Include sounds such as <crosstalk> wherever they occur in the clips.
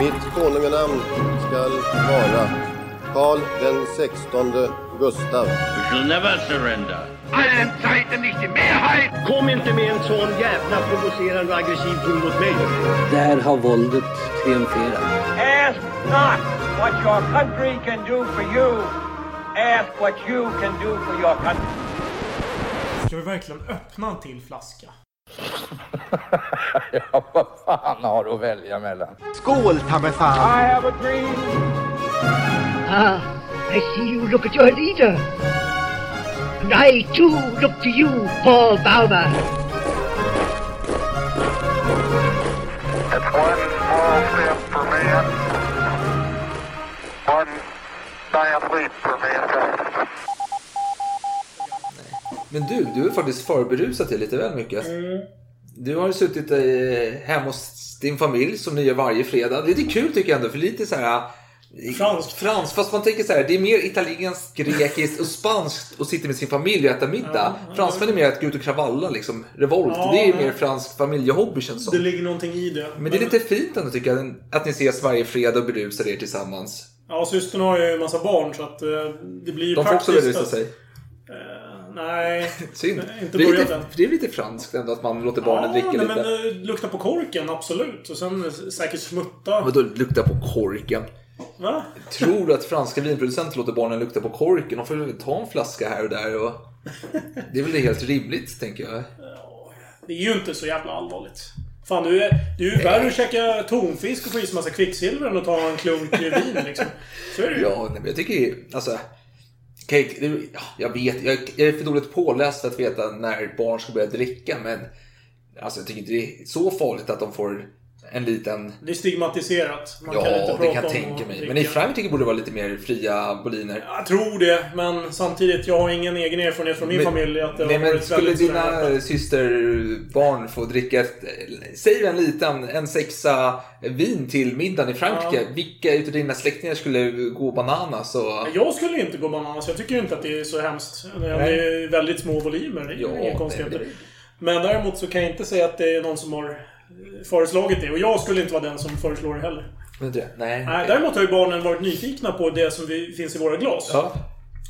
Mitt konunganamn skall vara Karl den sextonde Gustav. We shall never surrender. allen Zeiten nicht die Mehrheit! Kom inte med en sån jävla provocerande och aggressiv ton mot mig. Där har våldet triumferat. Ask not what your country can do for you. Ask what you can do for your country. Ska vi verkligen öppna en till flaska? <laughs> ja, vad fan har du att välja mellan? Skål, ta mig fan! I have a dream. Ah, I see you look at your leader. And I too look to you, Paul Bauma. It's one small step for man, one giant leap for mankind. Men du, du är faktiskt förberusat dig lite väl mycket. Mm. Du har ju suttit hemma hos din familj som ni gör varje fredag. Det är lite kul tycker jag ändå, för lite så här... Franskt. Frans, fast man tänker så här, det är mer italienskt, grekiskt och spanskt att sitta med sin familj och äta middag. Fransmän är mer att gå ut och kravalla, liksom. Revolt. Ja, det är men- mer fransk familjehobby känns det Det som. ligger någonting i det. Men det är lite fint ändå tycker jag, att ni ses varje fredag och berusar er tillsammans. Ja, systern har ju en massa barn så att eh, det blir ju De får också praktiskt berusa sig. Nej. <laughs> Synd. Inte det, är börjat lite, än. det är lite franskt ändå att man låter barnen Ja, dricka nej, lite. men eh, lukta på korken, absolut. Och sen eh, säkert smutta. Vadå lukta på korken? Va? Tror du att franska vinproducenter låter barnen lukta på korken? De får ta en flaska här och där. Och... Det är väl rimligt, rimligt, tänker jag. Det är ju inte så jävla allvarligt. Fan, du är, du är ju värre att käka tonfisk och få i sig massa kvicksilver än att ta en klunk vin liksom. Så är det ju. Ja, nej, men jag tycker ju, alltså okej, jag vet, jag, jag är för dåligt påläst för att veta när barn ska börja dricka, men... Alltså jag tycker inte det är så farligt att de får en liten... Det är stigmatiserat. Man kan inte Ja, prata det kan jag tänka mig. Men i Frankrike borde det vara lite mer fria boliner. Jag tror det, men samtidigt, jag har ingen egen erfarenhet från min Men- familj att det Nej, har men varit skulle dina systerbarn få dricka, säg en liten, en sexa vin till middagen i Frankrike. Vilka utav dina släktingar skulle gå bananas? Och... Jag skulle inte gå bananas. Jag tycker inte att det är så hemskt. Det är väldigt små volymer. Det är Ja, inga konstigheter. Men däremot så kan jag inte säga att det är någon som har föreslagit det. Och jag skulle inte vara den som föreslår det heller. Nej. Nej, däremot har ju barnen varit nyfikna på det som vi, finns i våra glas. Ja.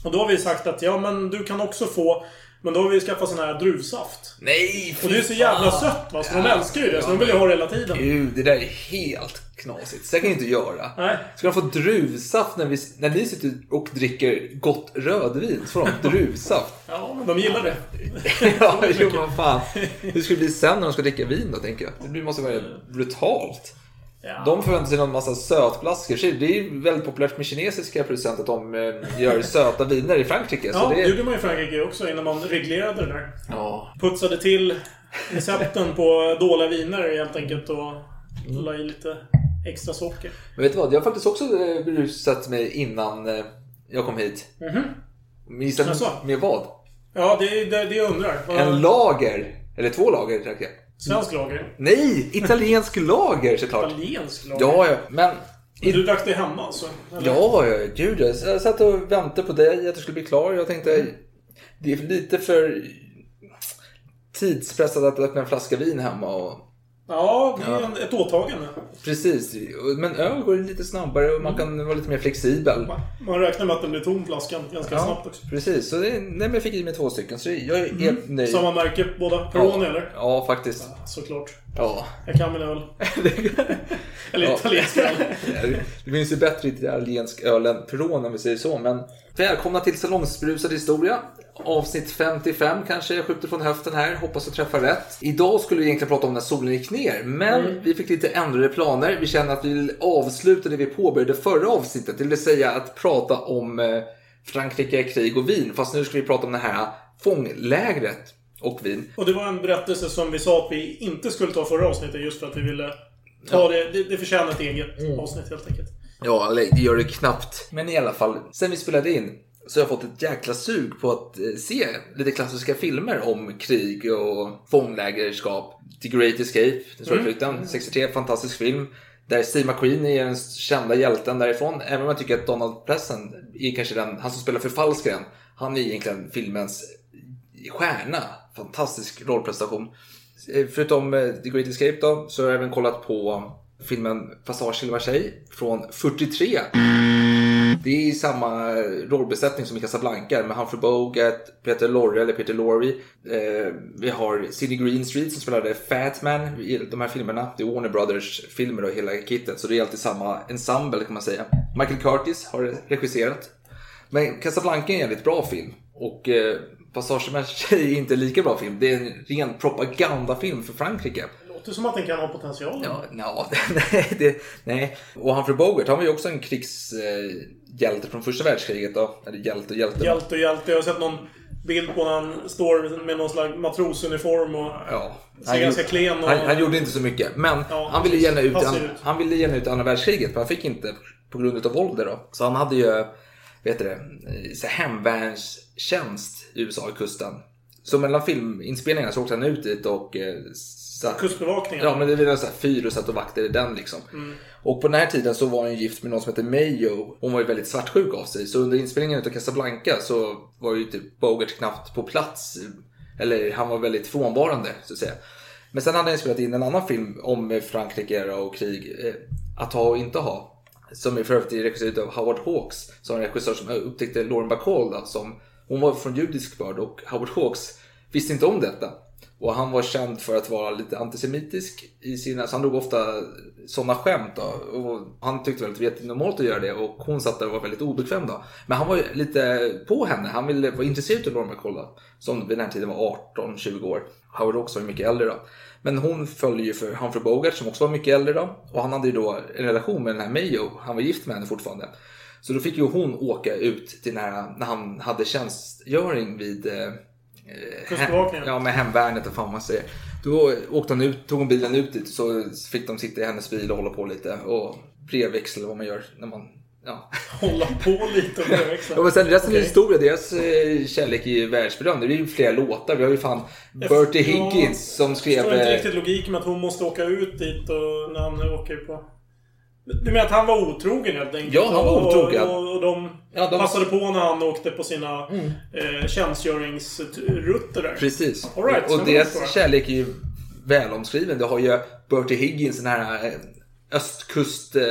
Och då har vi sagt att ja, men du kan också få... Men då har vi skaffat sån här druvsaft. Nej, Och det är så jävla sött va, så de älskar ju det. Så de vill ju ha det hela tiden. Gud, det där är helt knasigt. Så kan jag inte göra. Nej. Ska de få druvsaft när, vi, när ni sitter och dricker gott rödvin? Så får de druvsaft. <laughs> Ja, men de gillar det. <laughs> ja, <laughs> jo men fan. Hur ska det bli sen när de ska dricka vin då, tänker jag? Det blir- måste vara brutalt. Ja. De förväntar sig någon massa sötflaskor. Det är ju väldigt populärt med kinesiska producenter att de eh, gör söta viner i Frankrike. Ja, det det är... gjorde man i Frankrike också innan man reglerade det där. Ja. Putsade till recepten på dåliga viner helt enkelt och la i lite extra socker. Men vet du vad? Jag har faktiskt också eh, berusat mig innan eh, jag kom hit. Men Gissa Jaså? med vad? Ja, det är det, det jag undrar. Vad- En lager. Eller två lager drack jag. Svensk lager? Nej! Italiensk lager såklart. Italiensk lager? Ja, ja. Men... Men Du drack det hemma alltså? eller? Ja, ja, gud. Jag satt och väntade på dig att du skulle bli klar. Jag tänkte, det är lite för tidspressat att öppna en flaska vin hemma. Och... Ja, det är en- ett åtagande. Precis. Men öl går lite snabbare och man kan vara lite mer flexibel. Man räknar med att den blir tom flaskan ganska Ja, snabbt också. precis. Så det, nej, men jag fick i mig två stycken. Så jag är helt nöjd. Samma märke båda? Peroni ja. eller? Ja, faktiskt. Såklart. Ja. Jag kan min öl. <laughs> eller Ja. italiensk öl. <laughs> Det finns ju bättre italiensk öl än Peroni om vi säger så. Men välkomna till Salongsberusad historia. Avsnitt 55 kanske jag skjuter från höften här. Hoppas jag träffar rätt. Idag skulle vi egentligen prata om när solen gick ner. Men Mm. vi fick lite ändrade planer. Vi känner att vi vill avsluta det vi påbörjade förra avsnittet. Det vill säga att prata om eh, Frankrike, krig och vin. Fast nu ska vi prata om det här fånglägret och vin. Och det var en berättelse som vi sa att vi inte skulle ta förra avsnittet just för att vi ville ta det. Det, det förtjänar ett eget Mm. avsnitt helt enkelt. Ja, det gör det knappt. Men i alla fall, sen vi spelade in så har jag fått ett jäkla sug på att eh, se lite klassiska filmer om krig och fånglägerskap. The Great Escape, den stora flykten, 63, fantastisk film. Där Steve McQueen är den kända hjälten därifrån. Även om jag tycker att Donald Pleasant är kanske den, han som spelar förfalskaren. Han är egentligen filmens stjärna. Fantastisk rollprestation. Eh, Förutom eh, The Great Escape då, så har jag även kollat på filmen Passage till Marseille från 43. Det är samma rollbesättning som i Casablanca med Humphrey Bogart, Peter Lorre eller Peter Lorre. Eh, vi har Sidney Greenstreet som spelade Fat Man i de här filmerna. Det är Warner Brothers filmer och hela kittet så det är alltid samma ensemble kan man säga. Michael Curtis har regisserat. Men Casablanca är en jävligt bra film. Och eh, Passage till Marseille är inte en lika bra film. Det är en ren propagandafilm för Frankrike. Låter som att den kan ha potential. Ja, no, <laughs> nej, det, nej. Och Humphrey Bogart, han var ju också en krigshjälte från första världskriget då. Eller hjälte och hjälte. Hjälte och hjälte. Jag har sett någon bild på när han står med någon slags matrosuniform och Ja. ser ganska klen och... han, han gjorde inte så mycket. Men Ja, han, ville gärna ut, han, ut. han ville gärna ut andra världskriget. Men han fick inte på grund av våldet då. Så han hade ju, vet du det, hemvärnstjänst i USA i kusten. Så mellan filminspelningarna så åkte han ut dit och satt, Kustbevakningen. Ja, men det var så här fyr och satt och vaktade den liksom. Och på den här tiden så var ju gift med någon som hette Mayo. Hon var ju väldigt svartsjuk av sig. Så under inspelningen av Casablanca så var ju typ Bogart knappt på plats. Eller han var väldigt frånvarande så att säga. Men sen hade han spelat in en annan film om Frankrike och krig. Eh, att ha och inte ha. Som är för övrigt regisserad av Howard Hawks. Som en regissör som upptäckte Lauren Bacall som Hon var från judisk börd och Howard Hawks visste inte om detta. Och han var känd för att vara lite antisemitisk i sina, så han drog ofta sådana skämt då. Och han tyckte väl att det var jättenormalt att göra det och hon satt där och var väldigt obekväm då. Men han var ju lite på henne, han ville vara intresserad av Norma McCall Som vid den här tiden var 18-20 år. Howard också var ju mycket äldre då. Men hon följde ju för Humphrey Bogart som också var mycket äldre då. Och han hade ju då en relation med den här Mayo, han var gift med henne fortfarande. Så då fick ju hon åka ut till den här, när han hade tjänstgöring vid eh, Kustbevakningen. Ja, med hemvärnet och fan man säger. Då åkte han ut, tog hon bilen ut dit så fick de sitta i hennes bil och hålla på lite. Och brevväxel vad man gör när man... Ja. Hålla på lite och brevväxla. <laughs> Ja, men sen resten är Okej. historia. Deras eh, kärlek är ju världsberömd. Det är ju flera låtar. Vi har ju fan Bertie Higgins som Jag skrev... förstår inte eh, riktigt logiken med att hon måste åka ut dit och när han åker på... Du menar att han var otrogen helt enkelt? Ja, han var otrogen. Och, och, och de, Ja, de- passade på när han åkte på sina mm. eh, tjänstgöringsrutter där. Precis. All right, och så det så. deras kärlek är ju välomskriven. Du har ju Bertie Higgins, den här östkust eh,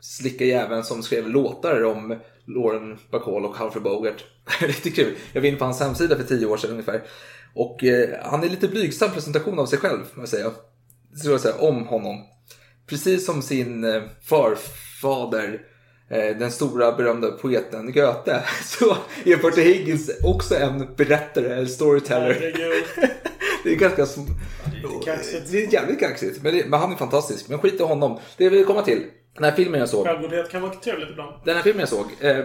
slicka jäveln som skrev låtar om Lauren Bacall och Humphrey Bogart. <laughs> Riktigt kul. Jag var inne på hans hemsida för tio år sedan ungefär. Och eh, han är lite blygsam presentation av sig själv, får man säga. Det skulle jag säga om honom. Precis som sin eh, farfader, eh, den stora berömda poeten Goethe, <laughs> så är Bertie Higgins också en berättare, eller storyteller. <laughs> Det är ganska... lite kaxigt. Det är jävligt kaxigt. Men, det, men han är fantastisk. Men skit i honom. Det vill komma till. Den här filmen jag såg. Självgodhet kan vara trevligt ibland. Den här filmen jag såg. Eh,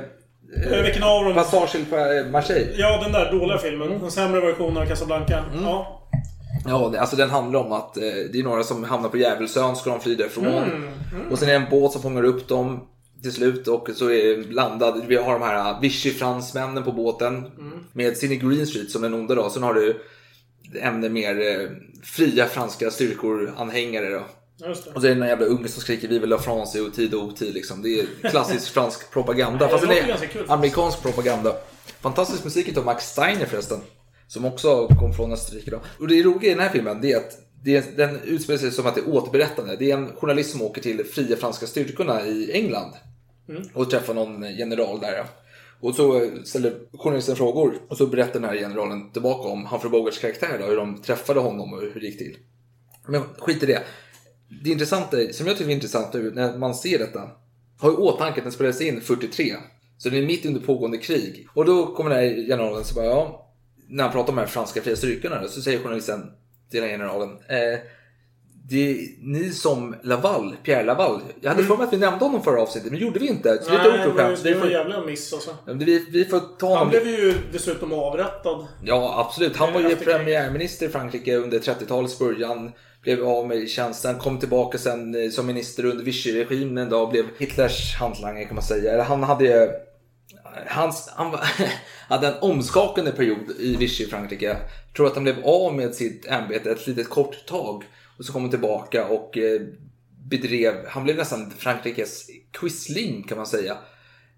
Eh, Vilken av dem? Passage till Marseille. Ja, den där dåliga filmen. Den sämre versionen av Casablanca. Mm. Ja. Ja, alltså den handlar om att eh, det är några som hamnar på Djävulsön, ska de fly därifrån. Mm, Och sen är det en båt som fångar upp dem till slut och så är landad. Vi har de här Vichy-fransmännen på båten Mm. med Sidney Greenstreet som den onda då. Sen har du ännu mer eh, fria franska styrkor-anhängare då. Och så är det någon jävla unge som skriker Vive la France i otid och otid liksom. Det är klassisk <laughs> fransk propaganda. Fast det är amerikansk propaganda. Fantastisk musik av Max Steiner förresten. Som också kom från Österrike då. Och det roliga i den här filmen det är att det den utspelar sig som att det är återberättande. Det är en journalist som åker till fria franska styrkorna i England. Och träffar någon general där. Och så ställer journalisten frågor. Och så berättar den här generalen tillbaka om Humphrey Bogarts karaktär då. Hur de träffade honom och hur det gick till. Men skit i det. Det intressanta, som jag tycker är intressant nu när man ser detta, har i åtanke att den spelades in 43. Så det är mitt under pågående krig. Och då kommer den här generalen så bara, ja, när han pratar om de här franska fria styrkorna så säger journalisten till den generalen, eh, det är ni som Laval, Pierre Laval. Jag hade för mig att vi nämnde honom förra avsnittet, men det gjorde vi inte. Så lite Nej, men oförskämt. det var en jävla miss alltså. vi, vi får ta Han honom. blev ju dessutom avrättad. Ja, absolut. Han var ju premiärminister i Frankrike under 30-talets början. Blev av med tjänsten, kom tillbaka sen eh, som minister under Vichy-regimen då, blev Hitlers hantlangare kan man säga. Eller han hade. Hans, han <laughs> hade en omskakande period i Vichy i Frankrike. Jag tror att han blev av med sitt ämbete ett litet kort tag. Och så kom han tillbaka och eh, bedrev, han blev nästan Frankrikes quisling kan man säga.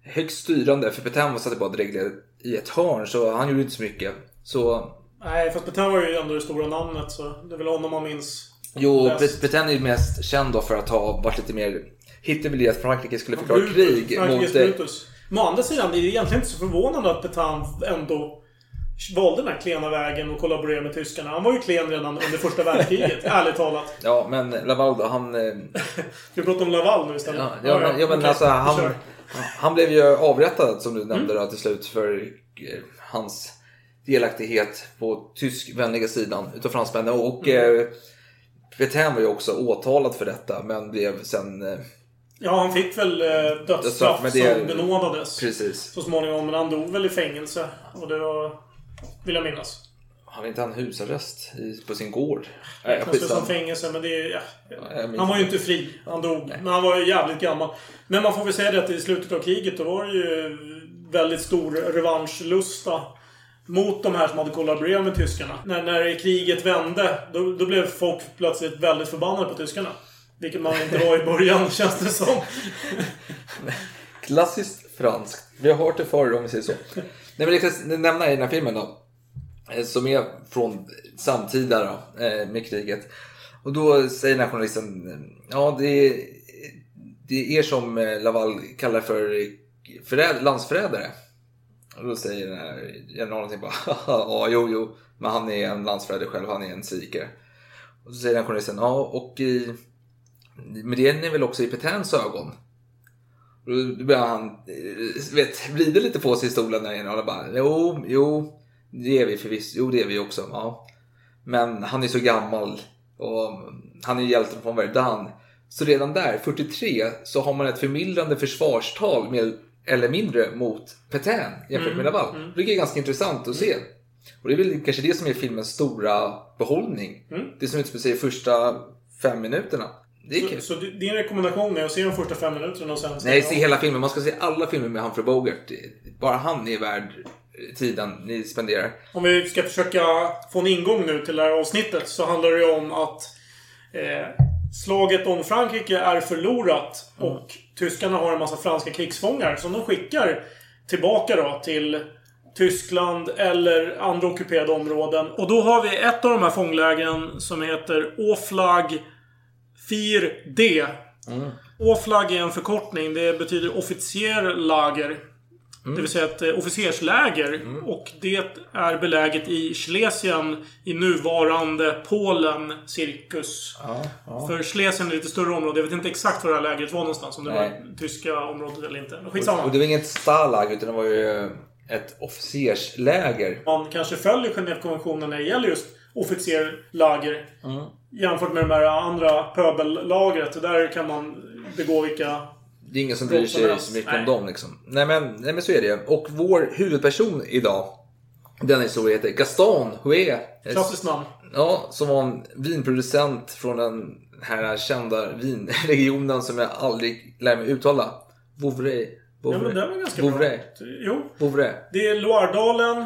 Högst styrande, för Petain satt bara dreglade i ett hörn så han gjorde inte så mycket. Så Nej, fast Petain var ju ändå det stora namnet så det är väl honom man minns. Jo. Petain är ju mest känd då för att ha varit lite mer... Hitler ville att Frankrike skulle förklara krig mot... eh, Brutus. Men å andra sidan, det är egentligen inte så förvånande att Petain ändå valde den här klena vägen och kollaborerade med tyskarna. Han var ju klen redan under första världskriget, <laughs> ärligt talat. Ja, men Laval då, han... eh, <laughs> Vi pratar om Laval nu istället. Ja, ja, men, ja, men okej, alltså han, han blev ju avrättad som du nämnde Mm. då, till slut för eh, hans delaktighet på tyskvänliga sidan utav fransmännen. Och Mm. eh, Petain var ju också åtalad för detta men blev sen... Ja, han fick väl eh, Dödsstraff, det- som benådades. precis. Så småningom, men han dog väl i fängelse. Och det var... Vill jag minnas. Han inte han husarrest i, på sin gård? Nej, Räknas det som fängelse, men det är... Ja, jag minns han var ju inte fri. Han dog. Men han var ju jävligt gammal. Men man får väl säga det att i slutet av kriget då var det ju väldigt stor revanschlusta mot de här som hade kollaborerat med tyskarna. När, när kriget vände, då, då blev folk plötsligt väldigt förbannade på tyskarna. Vilket man inte var i början, <laughs> känns det som. Klassiskt franskt. Vi har hört det förr om vi säger så. Nej, men det kan nämna i den här filmen då. eh, Som är från samtida då, eh, med kriget. Och då säger den här journalisten, eh, ja det är, det är er som Laval kallar för förräd, landsförrädare. Och då säger den här generalen typ bara, <laughs> ja jo jo, men han är en landsförrädare själv, han är en sviker. Och så säger den här journalisten, ja och i, men det är väl också i Petins ögon? Då börjar han eh, vet, vrida lite på sig i stolen där inne och bara Jo, jo, det är vi förvisso. Jo, det är vi också. Ja. Men han är så gammal och han är hjälten från Verdun. Så redan där, 43, så har man ett förmildrande försvarstal mer eller mindre mot Petain jämfört med Laval. Det är ganska intressant att se. Och det är väl kanske det som är filmens stora behållning. Det som utspelar sig i första fem minuterna. Det är kul. Så, så din rekommendation är att se de första fem minuterna och sen... Nej, se hela filmen. Man ska se alla filmer med Humphrey Bogart. Bara han är värd tiden ni spenderar. Om vi ska försöka få en ingång nu till det här avsnittet så handlar det om att eh, slaget om Frankrike är förlorat och tyskarna har en massa franska krigsfångar som de skickar tillbaka då till Tyskland eller andra ockuperade områden. Och då har vi ett av de här fånglägren som heter Oflag 4D. Oflag är en förkortning. Det betyder officerlager. Det vill säga ett eh, officersläger. Och det är beläget i Schlesien i nuvarande Polen, cirkus. För Schlesien är ett lite större område. Jag vet inte exakt var det här lägret var någonstans. Om det Nej. var tyska området eller inte. Men skitsamma. Och det var inget Stalag utan det var ju ett officersläger. Man kanske följer Genèvekonventionen när det gäller just officerlager. Jämfört med de här andra pöbellagret. Där kan man begå vilka Det är ingen som bryr sig så mycket om dem liksom. Nej men, nej men så är det. Och vår huvudperson idag, den historien heter Gaston Hué. klassiskt namn. Ja, som var en vinproducent från den här kända vinregionen som jag aldrig lär mig uttala. Vouvray. Ja, men det var ganska Vouvray. bra. Jo. Vouvray. Det är Loiredalen.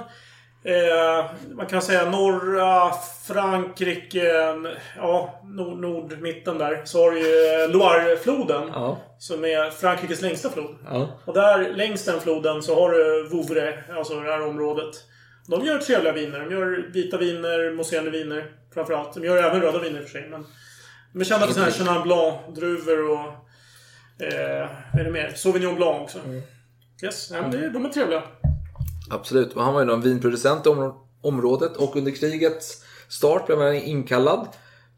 Eh, man kan säga norra Frankrike. Ja, nord, nord mitten där. Så har du ju eh, Loirefloden. Ja. Som är Frankrikes längsta flod. Ja. Och där längs den floden så har du Vouvray, alltså det här området. De gör trevliga viner. De gör vita viner, mousserande viner framförallt. De gör även röda viner för sig. Men de är kända för sådana här Chenin Blanc-druvor och... Eh, vad är det mer? Sauvignon Blanc också. Yes, ja, det, de är trevliga. Absolut. Och han var ju en vinproducent i området och under krigets start blev han inkallad.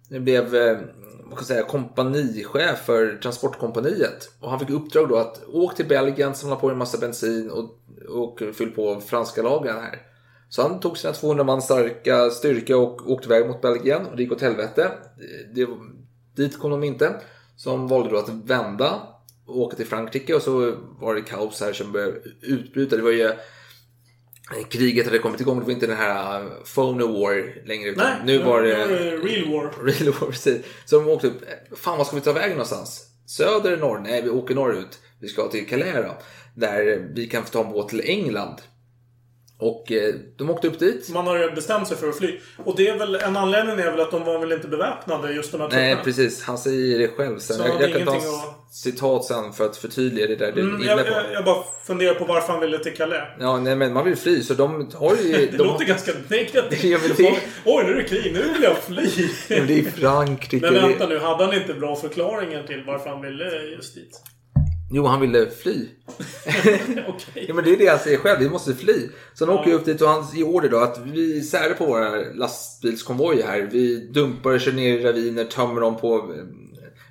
Det blev eh, vad ska jag säga, kompanichef för transportkompaniet. Och han fick uppdrag då att åka till Belgien, samla på en massa bensin och, och fyll på franska lagren här. Så han tog sina 200 man starka styrka och åkte iväg mot Belgien och det gick åt helvete. Det, det, dit kom de inte. Så de valde då att vända och åka till Frankrike och så var det kaos här som började utbryta. Det var ju kriget hade kommit igång. Det var inte den här uh, phony war längre. Utan Nej, nu var det... real war. <laughs> Real war, precis. Så de åkte upp. Fan, vad ska vi ta vägen någonstans? Söder norr? Nej, vi åker norrut. Vi ska till Calais då. Där vi kan få ta en båt till England. Och eh, de åkte upp dit. Man har ju bestämt sig för att fly. Och det är väl, en anledning är väl att de var väl inte beväpnade, just de här Nej, trupperna. precis. Han säger det själv sen. Så Jag, jag kan ta ett citat sen för att förtydliga det där du är Mm, inne jag, på. jag, jag bara funderar på varför han ville till Calais. Ja, nej, men man vill fly så de har ju... <laughs> Det de, låter ganska negativt. <laughs> Det- Oj, nu är det krig. Nu vill jag fly. Men det är Frankrike. Men vänta nu, hade han inte bra förklaringar till varför han ville just dit? Jo, han ville fly. <laughs> Ja, men det är det han säger själv. Vi måste fly. Så han åker upp dit och han ger order då att vi särar på våra lastbilskonvojer här. Vi dumpar och kör ner i raviner, tömmer dem på eh,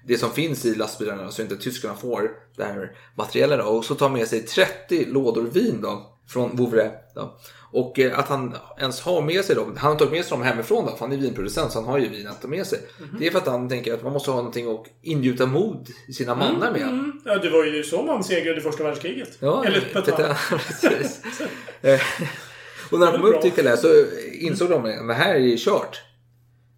det som finns i lastbilarna så inte tyskarna får det här materiella. Då. Och så tar med sig 30 lådor vin då. Från Vouvray. Då. Och eh, att han ens har med sig dem. Han har tagit med sig dem hemifrån då. För han är vinproducent så han har ju vin att ta med sig. Det är för att han tänker att man måste ha någonting att ingjuta mod i sina mannar med. Mm. Ja, det var ju så man segrade i första världskriget. Ja. Petain, <laughs> precis. Eh, och när de kom upp till. Calais så insåg de att det här är kört.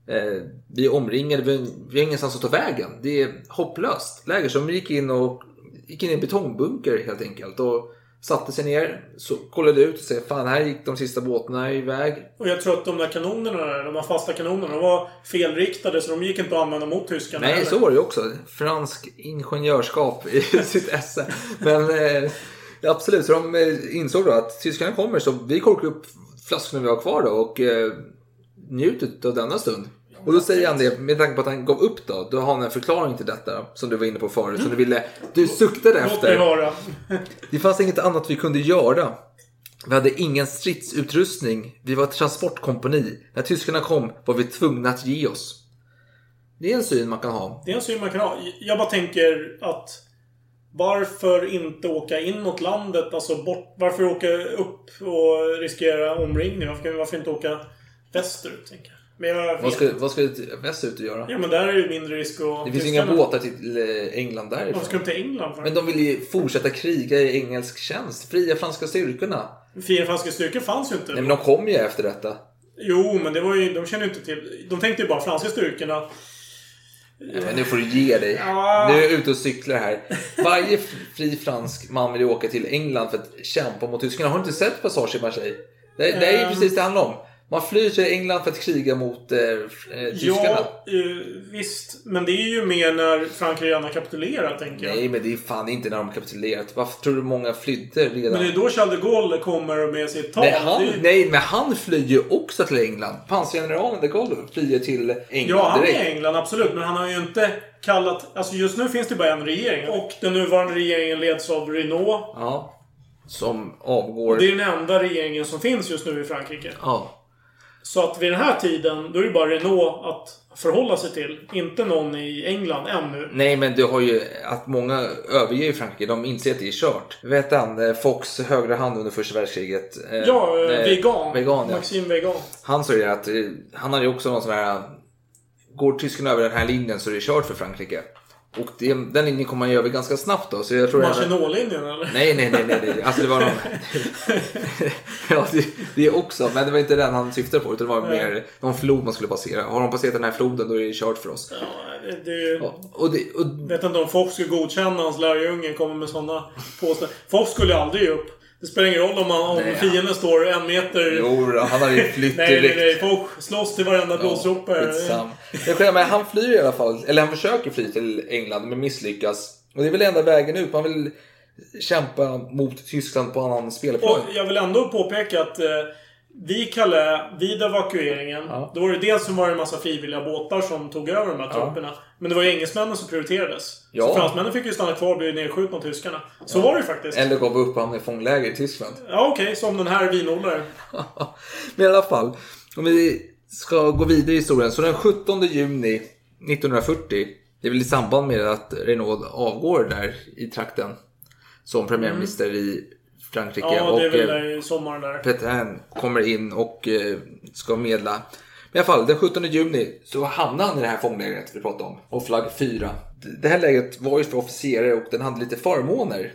Eh, Vi är omringade, vi vi har ingenstans att ta vägen. Det är hopplöst läge. Så de gick in och gick in i en betongbunker helt enkelt. Och satte sig ner, så kollade ut och sa fan här gick de sista båtarna iväg. Och jag tror att de där kanonerna, de här fasta kanonerna, de var felriktade så de gick inte att använda mot tyskarna. Nej, heller. så var det ju också. Fransk ingenjörskap i <laughs> sitt esse. Men eh, absolut, så de eh, insåg då att tyskarna kommer så vi korkar upp flaskorna vi har kvar då och eh, njuter av denna stund. Och då säger han det, med tanke på att han gav upp då, då har han en förklaring till detta som du var inne på förut. Som du ville, du suktade Låt mig efter. höra. Det fanns inget annat vi kunde göra. Vi hade ingen stridsutrustning. Vi var ett transportkompani. När tyskarna kom var vi tvungna att ge oss. Det är en syn man kan ha. Det är en syn man kan ha. Jag bara tänker att varför inte åka inåt landet? Alltså bort, varför åka upp och riskera omringning? Varför, varför inte åka västerut? Tänker jag. Men jag. Vad ska, vad ska västerut göra? Ja men där är det mindre risk att... Det finns tyskarna- inga båtar till eh, England Varför ska därifrån. de till England för? Men de vill ju fortsätta kriga i engelsk tjänst. Fria franska styrkorna. Fria franska styrkor fanns ju inte. Nej, men de kom ju efter detta. Jo, men det var ju... De kände ju inte till... De tänkte ju bara franska styrkorna. Men nu får du ge dig. Ja. Nu är jag ute och cyklar här. Varje fri fransk man vill ju åka till England för att kämpa mot tyskarna. Har du inte sett Passage i Marseille? Det, det är ju Ehm. precis det det handlar om. Man flyr till England för att kriga mot eh, eh, tyskarna. Ja, eh, visst. Men det är ju mer när Frankrike redan har kapitulerat, tänker jag. Nej, men det är fan inte när de kapitulerat. Varför tror du många flydde redan? Men det är då Charles de Gaulle kommer med sitt tal. Nej, han, är ju- nej, men han flyr ju också till England. Pansargeneralen de Gaulle flyr till England Ja, han är direkt. i England, absolut. Men han har ju inte kallat... Alltså just nu finns det bara en regering. Och den nuvarande regeringen leds av Renault. Ja. Som avgår. Det är den enda regeringen som finns just nu i Frankrike. Ja. Så att vid den här tiden, då är det bara Renault att förhålla sig till. Inte någon i England ännu. Nej, men du har ju att många överger ju Frankrike. De inser att det är kört. Vet han, eh, Fox högra hand under första världskriget. eh, Ja, eh, eh, Vegan. Vegan, ja. Maxime Vegan. Han sa ju att han hade ju också någon sån här... Går tyskarna över den här linjen så är det kört för Frankrike. Och det, den linjen kommer man ju över ganska snabbt då. Så jag tror Maginot-linjen eller? Nej, nej, nej, nej, nej. Alltså det var någon... <laughs> ja, det, det också. Men det var inte den han syftade på. Utan det var Nej. mer någon flod man skulle passera. Har de passerat den här floden då är det kört för oss. Ja, det, Ja, och det, och, vet inte om Fox skulle godkänna hans lärjunge kommer med sådana påståenden. Fox skulle aldrig ge upp. Det spelar ingen roll om, man, om Nej. fienden står en meter... jo, då, han hade ju <laughs> flytt nej, nej, direkt. nej. Fox slåss till varenda. Men skit- Men han flyr i alla fall. Eller han försöker fly till England men misslyckas. Och det är väl enda vägen ut. Man vill kämpa mot Tyskland på annan spelplan. Och jag vill ändå påpeka att eh, vid Calais, vid evakueringen, Ja. då var det dels som var det en massa frivilliga båtar som tog över de här trupperna. Men det var ju engelsmännen som prioriterades. Ja. Så fransmännen fick ju stanna kvar och bli nedskjutna av tyskarna. Så var det ju faktiskt. Eller gav upp han i fångläger i Tyskland. Ja, okej. som den här vinodlaren. <laughs> Men i alla fall, om vi ska gå vidare i historien. Så den 17 juni 1940, det är väl i samband med att Renault avgår där i trakten som premiärminister i Frankrike. Ja, det är och, väl eh, där i sommaren där. Petain kommer in och eh, ska medla. Men i alla fall, den 17 juni så hamnar han i det här fånglägret vi pratade om. Och flagg 4. Det här lägret var ju för officerare och den hade lite förmåner.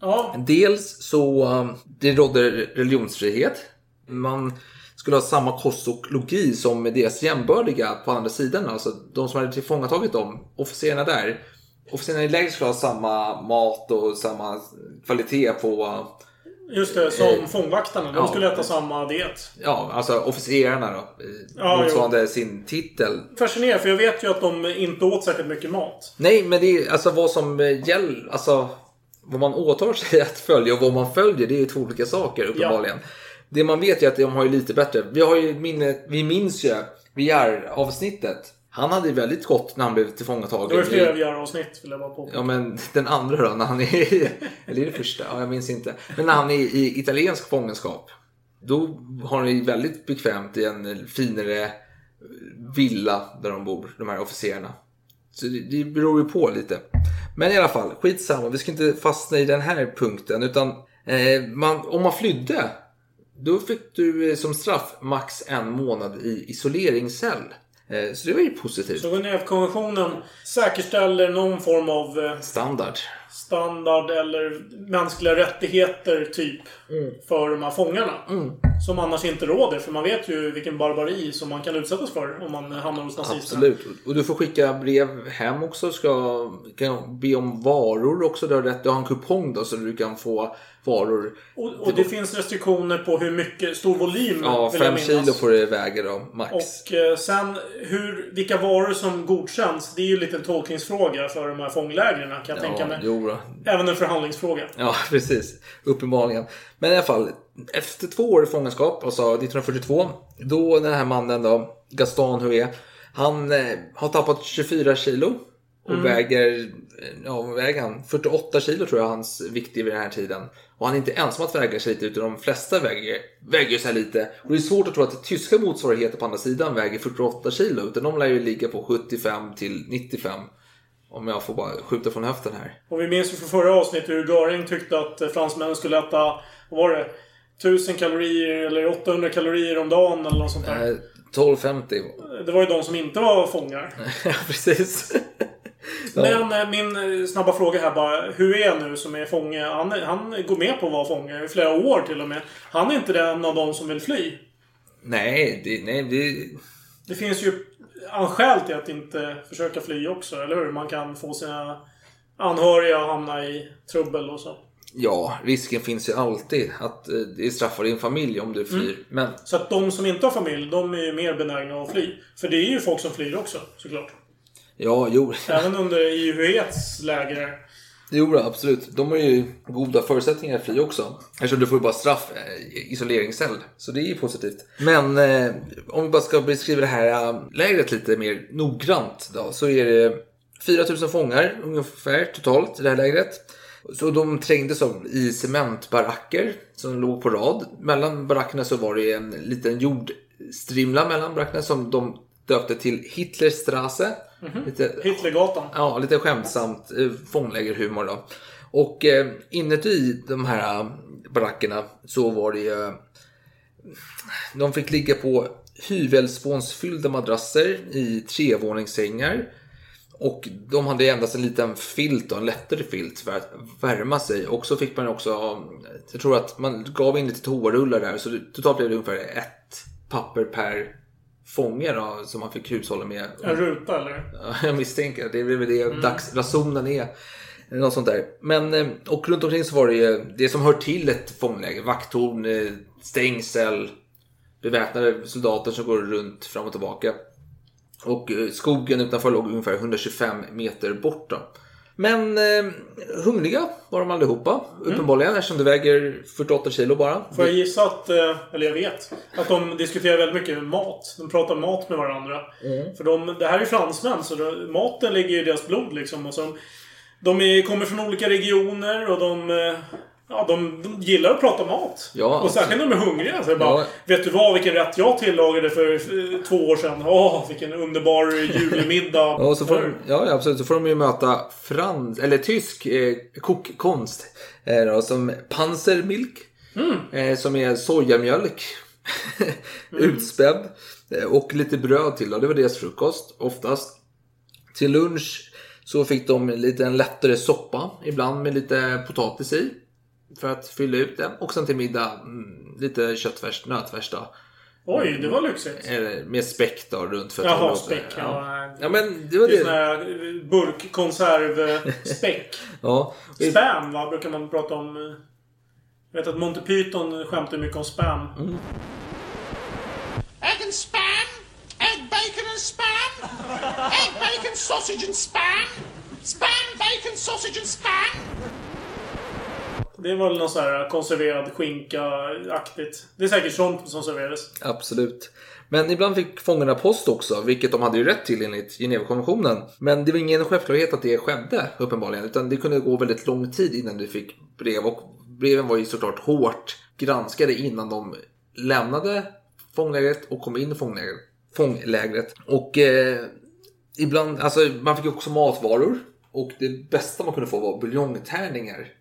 Ja, Dels så um, det rådde religionsfrihet. Man skulle ha samma kost och logi som deras jämbördiga på andra sidan. Alltså de som hade tillfångatagit dem, officerarna där. Officerarna i lägret skulle ha samma mat och samma kvalitet på Just det, som Eh, fångvaktarna. De ja. skulle äta samma diet. Ja, alltså officerarna då. Ja, motsvarande sin titel. Fascinerande, för jag vet ju att de inte åt särskilt mycket mat. Nej, men det är alltså vad som eh, gäller. Alltså vad man åtar sig <laughs> att följa och vad man följer. Det är ju två olika saker uppenbarligen. Det man vet är att de har ju lite bättre. Vi har ju minne, vi minns ju VR-avsnittet. Han hade väldigt gott när han blev tillfångatagen. Det var flera VR-avsnitt vill jag bara påpeka. Ja men den andra då, när han är eller är det första? Ja, jag minns inte. Men när han är i italiensk fångenskap. Då har han ju väldigt bekvämt i en finare villa där de bor, de här officerarna. Så det, det beror ju på lite. Men i alla fall, skitsamma. Vi ska inte fastna i den här punkten. Utan eh, man, om man flydde, då fick du eh, som straff max en månad i isoleringscell. Eh, så det var ju positivt. Så Genèvekonventionen säkerställer någon form av eh, Standard. standard eller mänskliga rättigheter typ för de här fångarna. Som annars inte råder. För man vet ju vilken barbari som man kan utsättas för om man hamnar hos nazisterna. Absolut. Och du får skicka brev hem också. Ska kan be om varor också. Du har rätt. Du har en kupong då så du kan få varor. Och, och det finns restriktioner på hur mycket, stor volym Ja, vill jag fem minnas. kilo får det väga då, max. Och eh, sen hur, vilka varor som godkänns, det är ju lite en tolkningsfråga för de här fånglägren kan jag tänka ja, mig. jo då. Även en förhandlingsfråga. Ja, <laughs> precis. Uppenbarligen. Men i alla fall, efter två år i fångenskap, alltså 1942, då den här mannen då, Gaston Hué, han eh, har tappat 24 kilo och Mm. väger, eh, ja väger han? 48 kilo tror jag hans vikt är vid den här tiden. Och han är inte ensam att väga sig lite, utan de flesta väger, väger så här lite. Och det är svårt att tro att tyska motsvarigheter på andra sidan väger 48 kilo, utan de lär ju ligga på 75 till 95. Om jag får bara skjuta från höften här. Och vi minns ju från förra avsnittet hur Göring tyckte att eh, fransmännen skulle äta, vad var det? 1000 kalorier eller 800 kalorier om dagen eller något sånt där. Eh, 1250. Det var ju de som inte var fångar. <laughs> ja, precis. Men eh, min eh, snabba fråga här bara. Hur är nu som är fånge? Han, han går med på att vara fånge i flera år till och med. Han är inte den av de som vill fly. Nej, det, nej det, Det finns ju skäl till att inte försöka fly också, eller hur? Man kan få sina anhöriga att hamna i trubbel och så. ja, risken finns ju alltid att eh, det straffar din familj om du flyr. Men Så att de som inte har familj, de är ju mer benägna att fly. För det är ju folk som flyr också, såklart. Ja, jo, Även under IUHETs läger. jo absolut. De har ju goda förutsättningar fly också. Eftersom du får ju bara straff, eh, isoleringscell. Så det är ju positivt. Men eh, om vi bara ska beskriva det här eh, lägret lite mer noggrant då, så är det 4000 fångar ungefär totalt i det här lägret. Så de trängdes av i cementbaracker som låg på rad. Mellan barackerna så var det en liten jordstrimla mellan barackerna som de döpte till Hitlerstrasse. Lite, Hitlergatan. ja, lite skämtsamt eh, fånglägerhumor då. Och eh, inuti de här eh, barackerna så var det ju... De fick ligga på hyvelspånsfyllda madrasser i trevåningssängar. Och de hade endast en liten filt och en lättare filt för att värma sig. Och så fick man också, jag tror att man gav in lite toarullar där. Så totalt blev det ungefär ett papper per fånge då, som man fick hushålla med. En ruta, eller? Ja, jag misstänker det är väl det dagsrationen är. Något sånt där. Men, eh, och runt omkring så var det ju det som hör till ett fångläger. Vakttorn, eh, stängsel, beväpnade soldater som går runt fram och tillbaka. Och eh, skogen utanför låg ungefär 125 meter bort. Då. Men eh, hungriga var de allihopa, uppenbarligen, eftersom det väger 48 kilo bara. Får jag gissa att, eh, eller jag vet, att de diskuterar väldigt mycket mat. De pratar mat med varandra. För de, det här är fransmän, så de, maten ligger i deras blod liksom. Och så, de är, kommer från olika regioner och de... Ja, de, de gillar att prata mat. Ja, och särskilt när de är hungriga. Så jag bara, Ja. Vet du vad, vilken rätt jag tillagade för eh, två år sedan? Åh, vilken underbar julmiddag. <laughs> Ja, och så får de, ja, absolut. Så får de ju möta frans, eller tysk eh, kokkonst. Eh, då, som Panzermilk. Eh, som är sojamjölk. <laughs> Utspädd. Eh, och lite bröd till. Då. Det var deras frukost oftast. Till lunch så fick de lite en lättare soppa. Ibland med lite potatis i. För att fylla ut den. Och sen till middag mm, lite köttfärs, nötfärs då. Oj, det var lyxigt. Eller med späck då runt för att Jaha, späck. Ja. Ja men det var Det är det. här burkkonservspäck. <laughs> Ja. Spam, va? Brukar man prata om. eh, Jag vet att Monty Python skämtar mycket om spam. Egg and spam. Egg, bacon and spam. Egg, bacon, sausage and spam. Spam, bacon, sausage and spam. Det var väl någon sån här konserverad skinka-aktigt. Det är säkert sånt som serverades. Absolut. Men ibland fick fångarna post också, vilket de hade ju rätt till enligt Genèvekonventionen. Men det var ingen självklarhet att det skedde, uppenbarligen. Utan det kunde gå väldigt lång tid innan du fick brev. Och breven var ju såklart hårt granskade innan de lämnade fånglägret och kom in i fånglägret. fånglägret. Och eh, ibland, alltså man fick också matvaror. Och det bästa man kunde få var buljongtärningar.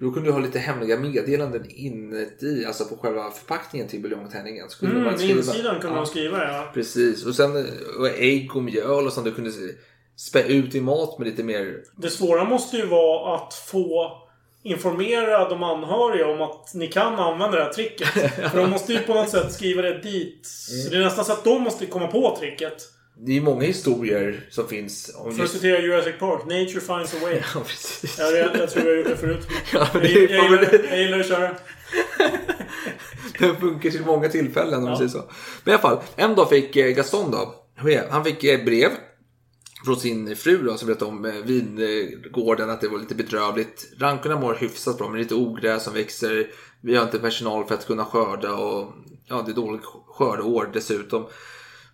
Då kunde du ha lite hemliga meddelanden inuti, alltså på själva förpackningen till buljongtärningen. Mm, man skriva- insidan kunde Ja. de skriva ja. Precis, och sen och ägg och mjöl och sånt du kunde spä ut i mat med lite mer... Det svåra måste ju vara att få informera de anhöriga om att ni kan använda det här tricket. <laughs> För de måste ju på något sätt skriva det dit. Så det är nästan så att de måste komma på tricket. Det är många historier som finns om För att citera Jurassic Park. Nature finds a way. <laughs> Ja, precis. Ja, jag, jag tror jag har gjort det förut. <laughs> Ja, jag, det är jag, fan- gillar, jag gillar att köra. <laughs> Det funkar till många tillfällen om man säger så. Men i alla fall, en dag fick eh, Gaston då, han fick eh, brev från sin fru då, som berättade om eh, vingården, att det var lite bedrövligt. Rankorna mår hyfsat bra, men lite ogräs som växer. Vi har inte personal för att kunna skörda och ja, det är dåligt skördeår dessutom.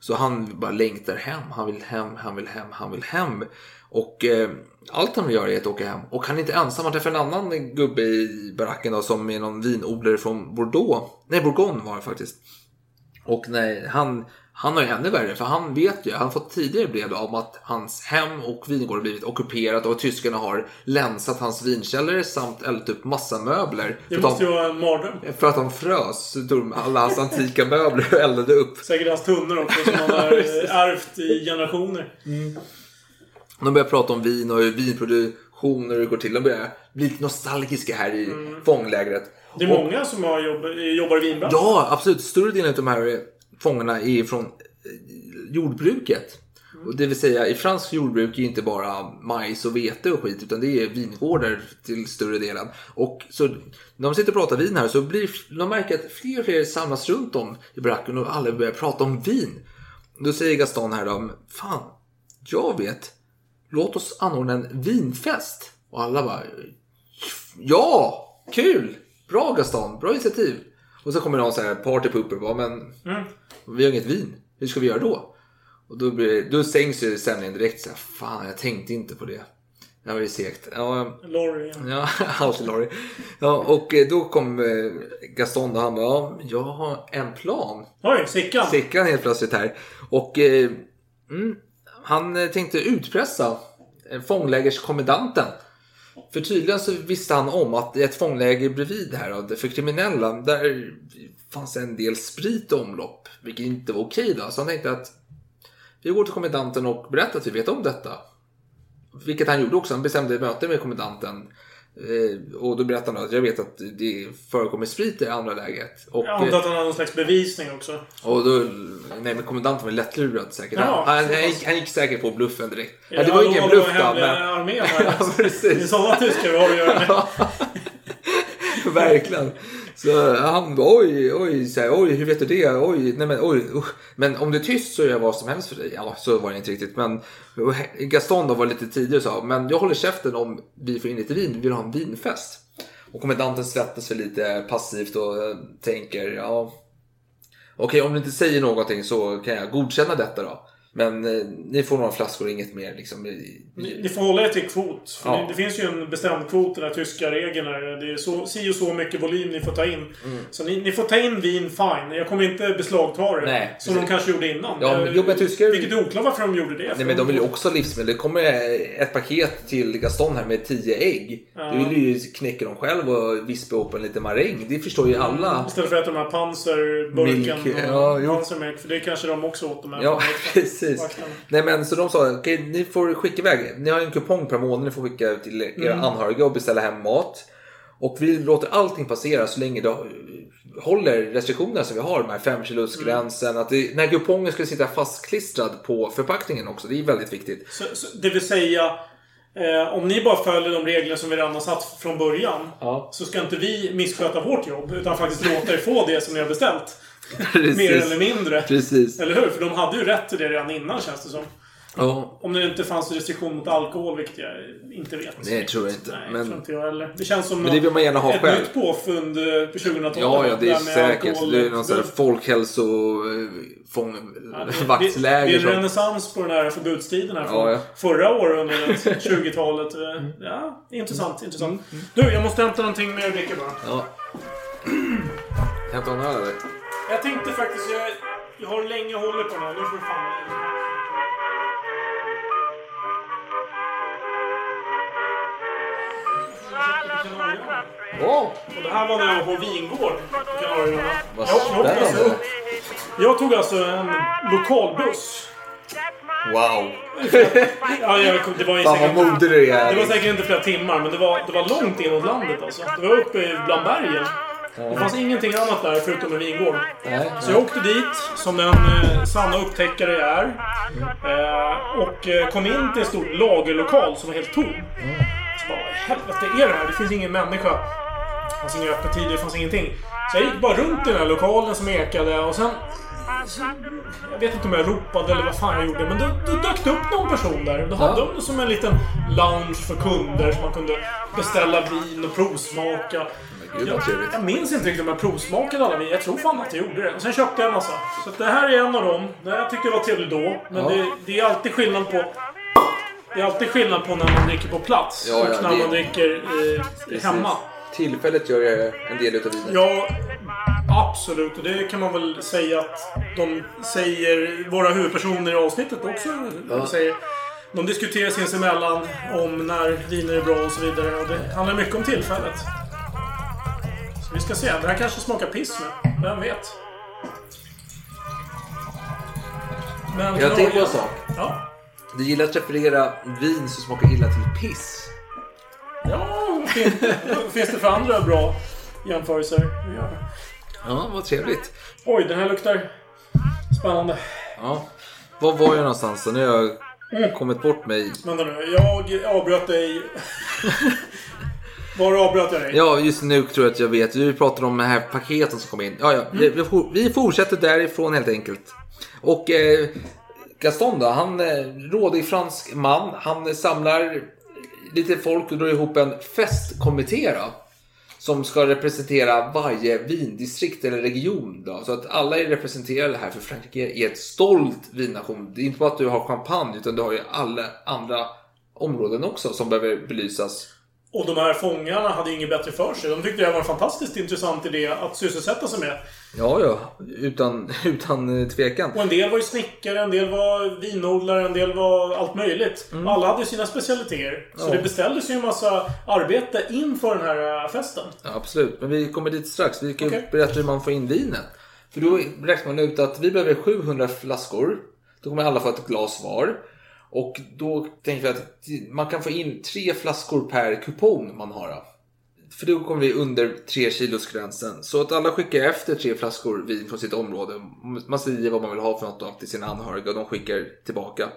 Så han bara längtar hem. Han vill hem, han vill hem, han vill hem. Och eh, allt han vill göra är att åka hem. Och han är inte ensam. Han träffar en annan gubbe i baracken då, som är någon vinodlare från Bordeaux. Nej, Bourgogne var det faktiskt. Och nej, han, han har ju ännu värre, för han vet ju, han har fått tidigare brev om att hans hem och vingård har blivit ockuperat och tyskarna har länsat hans vinkällare samt eldat upp massa möbler. Det måste ju vara en mardröm. för att de frös, alla hans antika möbler och eldade upp. Säkert hans tunnor också som han har <laughs> ärvt i generationer. De börjar prata om vin och hur vinproduktion och det går till. De börjar bli lite nostalgiska här i fånglägret. Det är många som har jobb, jobbar i vinbranschen. Ja, absolut. Större delen av de här fångarna är från eh, jordbruket. Det vill säga, i fransk jordbruk är inte bara majs och vete och skit, utan det är vingårdar till större delen. Och så när de sitter och pratar vin här så blir de märker att fler och fler samlas runt om i baracken och alla börjar prata om vin. Då säger Gaston här då, fan, jag vet, låt oss anordna en vinfest. Och alla bara, ja, kul, bra Gaston, bra initiativ. Och så kommer någon så här partypooper bara, men mm vi har inget vin, hur ska vi göra då? Och då, blir, då stängs ju sändningen direkt så här, fan jag tänkte inte på det. Det var ju segt. Ja, Lorry. Ja, <laughs> alltid Laurie. Ja, och eh, då kom eh, Gaston och han bara, ja, jag har en plan. Oj, Sickan. Sickan helt plötsligt här. Och eh, mm, han tänkte utpressa fånglägerskommendanten. För tydligen så visste han om att i ett fångläger bredvid här för kriminella, där fanns en del sprit omlopp. Vilket inte var okej då. Så han tänkte att vi går till kommendanten och berättar att vi vet om detta. Vilket han gjorde också. Han bestämde möte med kommendanten. Eh, och då berättade han att jag vet att det förekommer sprit i andra läget. Och, Jag antar att han hade någon slags bevisning också. och då, nej men kommendanten var lättlurad säkert. Ja, han, han, gick, han gick säkert på bluffen direkt. Ja, det var då ingen det bluff då. Men, armén <laughs> ja, Det är precis. sådana tyskar vi har att göra <laughs> med. <laughs> Verkligen. Så han bara oj, oj, så här, oj, hur vet du det? Oj, nej men oj, usch. Men om du är tyst så gör jag vad som helst för dig. Ja, så var det inte riktigt. Men Gaston då var lite tidigare och sa, men jag håller käften om vi får in lite vin. Vi vill ha en vinfest. Och kommendanten svettas sig lite passivt och eh, tänker, ja, okej, om du inte säger någonting så kan jag godkänna detta då. Men eh, ni får några flaskor, inget mer liksom. Ni, ni får hålla er till kvot. För Ja. det, det finns ju en bestämd kvot i den här tyska regeln. här. Det är så, si och så mycket volym ni får ta in. Mm. Så ni, ni får ta in vin fine. Jag kommer inte beslagta det. Nej, som precis. de kanske gjorde innan. Ja, men- jo, men tyskar- Vilket är oklart varför de gjorde det. Nej men de vill ju också ha livsmedel. Det kommer ett paket till Gaston här med 10 ägg. Ja. Du vill ju knäcka dem själv och vispa ihop en liten maräng. Det förstår ju alla. Istället för att äta de här panserburken Milk, och ja, pansermilk. För det kanske de också åt de här. Ja, vakterna. <laughs> precis. Nej men så de sa, okej ni får skicka iväg. Ni har en kupong per månad ni får skicka ut till era Mm. anhöriga och beställa hem mat. Och vi låter allting passera så länge det håller restriktionerna som vi har. De här 5 kilos gränsen. Mm. Att det, den här kupongen ska sitta fastklistrad på förpackningen också. Det är väldigt viktigt. Så, så, det vill säga... Eh, om ni bara följer de regler som vi redan har satt från början. Ja. Så ska inte vi missköta vårt jobb. Utan faktiskt låta er få det som ni har beställt. Mer eller mindre. Precis. Eller hur? För de hade ju rätt till det redan innan känns det som. Ja, Om det inte fanns restriktion mot alkohol, vilket jag inte vet. Nej, det tror jag inte. Nej, Men- tror inte jag heller. Det känns som Men det vill man gärna ha ett själv. nytt påfund eh, på 2000-talet. ja, ja det är säkert. alkohol- Det är någon sån här folkhälso... Fång, Ja, det- vaktsläger. Det är en renässans på den här förbudstiden här från Ja, ja. förra århundradet, 20-talet. Eh, Ja, intressant, intressant. Du, jag måste hämta någonting mer att dricka bara. Ja. Hämta en öl eller? Jag tänkte faktiskt, jag, jag har länge hållit på den här. Nu får fan... Åh! Och det här var när jag var på vingård. Kanarieöarna. Vad Jag- jag alltså spännande. upp. Jag tog alltså en lokalbuss. Wow! Ja, jag, det var Fan säkert, vad modig du är. det var säkert inte flera timmar, men det var, det var långt inåt landet alltså. Det var uppe bland bergen. Det fanns ingenting annat där förutom en vingård. Nej. Så jag åkte dit, som den eh, sanna upptäckare jag är. Eh, och eh, kom in till en stor lagerlokal som var helt tom. Så bara, vad helvete är det här? Det finns ingen människa. Det fanns inga öppettider, det fanns ingenting. Så jag gick bara runt i den här lokalen som ekade och sen... Så, jag vet inte om jag ropade eller vad fan jag gjorde, men då, då dök det upp någon person där. Då hade Ja. de som en liten lounge för kunder så man kunde beställa vin och provsmaka. Gud vad trevligt. Jag minns inte riktigt om jag provsmakade alla vin. Jag tror fan att jag gjorde det. Och sen köpte jag en massa. Så det här är en av dem. Det här tyckte jag var trevligt då. Men Ja. det, det är alltid skillnad på... Det är alltid skillnad på när man dricker på plats Ja, ja, och när det- man dricker eh, hemma. Tillfället gör ju en del utav vinet. Ja, absolut. Och det kan man väl säga att de säger, våra huvudpersoner i avsnittet också Ja. säger. De diskuterar sinsemellan om när viner är bra och så vidare. Och det handlar mycket om tillfället. Så vi ska se. Det här kanske smakar piss nu. Vem vet? Men Jag tänkte på en sak. Ja. Du gillar att referera vin som smakar illa till piss. Ja, fin- finns det för andra bra jämförelser? Ja. Ja, vad trevligt. Oj, den här luktar spännande. Ja. Var var jag någonstans? Nu har jag Mm. kommit bort mig. Vänta nu, jag avbröt dig. <laughs> Var avbröt jag dig? Ja, just nu tror jag att jag vet. Vi pratade om de här paketen som kom in. Ja, ja. Vi, vi, vi fortsätter därifrån helt enkelt. Och eh, Gaston då, han eh, rådig fransk man. Han samlar lite folk och drar ihop en festkommitté då, Som ska representera varje vindistrikt eller region. Då. Så att alla är representerade här för Frankrike är ett stolt vinnation. Det är inte bara att du har champagne utan du har ju alla andra områden också som behöver belysas. Och de här fångarna hade inget bättre för sig. De tyckte det var en fantastiskt intressant idé att sysselsätta sig med. Ja, ja. Utan, <laughs> utan eh, tvekan. Och en del var ju snickare, en del var vinodlare, en del var allt möjligt. Alla hade sina specialiteter. Så Ja. det beställdes ju en massa arbete inför den här äh, festen. Ja, absolut, men vi kommer dit strax. Vi kan ju Okej. berätta hur man får in vinen. För då räknar man ut att vi behöver 700 flaskor. Då kommer alla få ett glas var. Och då tänker vi att man kan få in tre flaskor per kupong man har. För då kommer vi under 3 kilos gränsen. Så att alla skickar efter tre flaskor vin från sitt område. Man säger vad man vill ha för något då till sina anhöriga och de skickar tillbaka.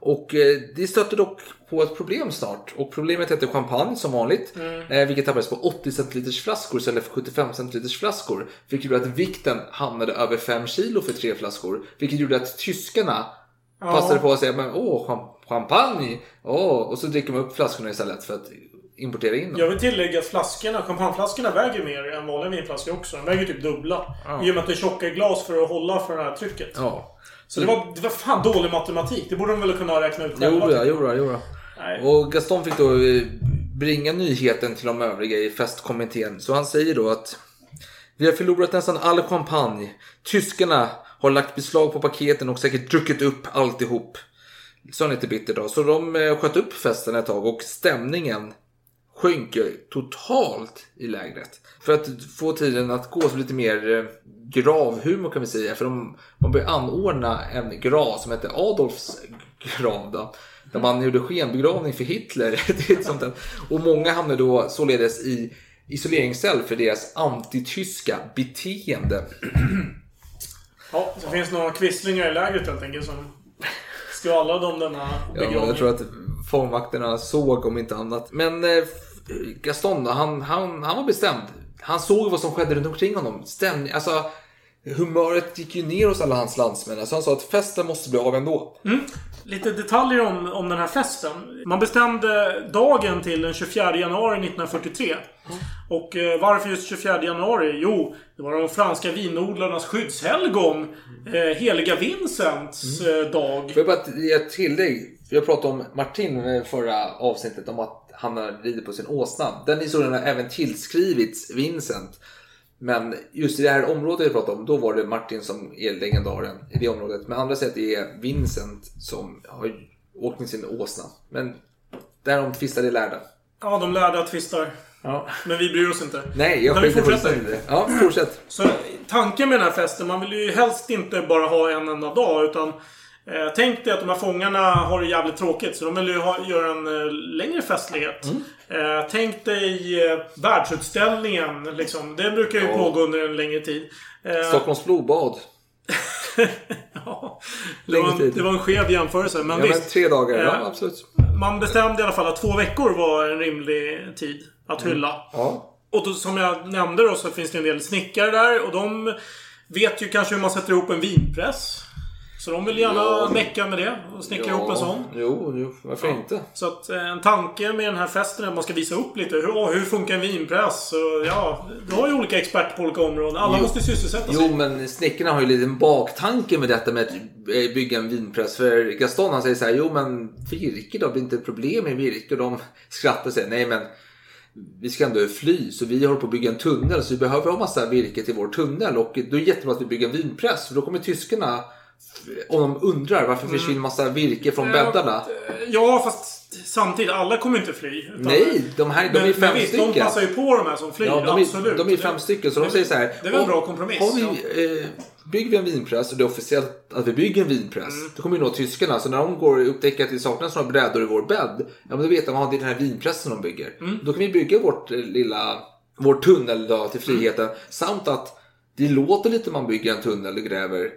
Och eh, det stötte dock på ett problem snart. Och problemet hette champagne som vanligt. Eh, vilket tappades på 80 centiliters flaskor istället för 75 centiliters flaskor. Vilket gjorde att vikten hamnade över 5 kilo för tre flaskor. Vilket gjorde att tyskarna passade på att säga men åh, cham- champagne! Åh, och så dricker man upp flaskorna istället för att importera in dem. Jag vill tillägga att flaskorna, champagneflaskorna väger mer än vanliga vinflaskor också. De väger typ dubbla. I och med att det är tjockare glas för att hålla för det här trycket. Ja. Så det var, det var fan dålig matematik. Det borde de väl kunna räkna ut själva. Jo, ja, jo, ja, jo. ja. Nej. Och Gaston fick då eh, bringa nyheten till de övriga i festkommittén. Så han säger då att vi har förlorat nästan all champagne. Tyskarna har lagt beslag på paketen och säkert druckit upp alltihop. Så lite bittert då. Så de eh, sköt upp festen ett tag och stämningen sjönk ju totalt i lägret. För att få tiden att gå så lite mer eh, gravhumor kan vi säga. För de, man började anordna en grav som hette Adolfs grav. Då, där man gjorde skenbegravning för Hitler. <laughs> Sånt där. Och många hamnade då således i isoleringscell för deras antityska beteende. <clears throat> Ja, det finns några quislingar i lägret helt enkelt som Ska ju alla de denna Ja, begravning. jag tror att fångvakterna såg om inte annat. Men eh, Gaston då, han, han, han var bestämd. Han såg vad som skedde runt omkring honom. Stämning, alltså humöret gick ju ner hos alla hans landsmän. Alltså han sa att festen måste bli av ändå. Lite detaljer om, om den här festen. Man bestämde dagen till den 24 januari 1943. Och eh, varför just 24 januari? Jo, det var de franska vinodlarnas skyddshelgon. Eh, Heliga Vincents eh, dag. Får jag bara ge ett tillägg? Har pratat om Martin i förra avsnittet om att han ridit på sin åsna. Den historien har även tillskrivits Vincent. Men just i det här området vi pratar om, då var det Martin som är legendaren i det området. Men andra det är Vincent som har åkt med sin åsna. Men därom tvistar de lärda. Ja, de lärda tvistar. Ja. Men vi bryr oss inte. Nej, jag skiter fullständigt i det. Ja, fortsätt. Så tanken med den här festen, man vill ju helst inte bara ha en enda dag utan eh, Tänk dig att de här fångarna har det jävligt tråkigt så de vill ju ha, göra en eh, längre festlighet. Eh, tänk dig eh, världsutställningen liksom. Det brukar ju Ja. pågå under en längre tid. Eh, Stockholms blodbad. <laughs> ja, det, var en, det var en skev jämförelse. Men Ja, men visst. tre dagar. Ja, Eh, absolut. Man bestämde i alla fall att två veckor var en rimlig tid att hylla. Ja. Och då, som jag nämnde då så finns det en del snickare där och de vet ju kanske hur man sätter ihop en vinpress. Så de vill gärna Ja. mecka med det och snickra ihop en sån. Jo, jo, varför inte? Så att eh, en tanke med den här festen är att man ska visa upp lite. Hur, hur funkar en vinpress? Och, ja, du har ju olika experter på olika områden. Alla Jo. måste sysselsätta sig. Jo, men snickarna har ju lite en baktanke med detta med att eh, bygga en vinpress. För Gaston han säger så här, jo men virke då, blir inte ett problem med virke? Och de <laughs> skrattar och säger, nej men vi ska ändå fly, så vi håller på att bygga en tunnel, så vi behöver ha massa virke till vår tunnel. Och då är det jättebra att vi bygger en vinpress, för då kommer tyskarna, om de undrar varför försvinner massa virke från bäddarna. Ja, fast samtidigt. Alla kommer inte fly. Nej, de här de är men, fem men visst, stycken. de passar ju på de här som flyr. Ja, de, är, absolut. de är fem stycken, så de Det- säger så här. Det är väl en bra kompromiss. Har ja. vi, eh, bygger vi en vinpress och det är officiellt att vi bygger en vinpress. Mm. Då kommer ju nå tyskarna. Så när de går och upptäcker att det saknas några brädor i vår bädd. Ja men då vet de att det är den här vinpressen de bygger. Mm. Då kan vi bygga vårt eh, lilla, vår tunnel då till friheten. Samt att det låter lite man bygger en tunnel och gräver.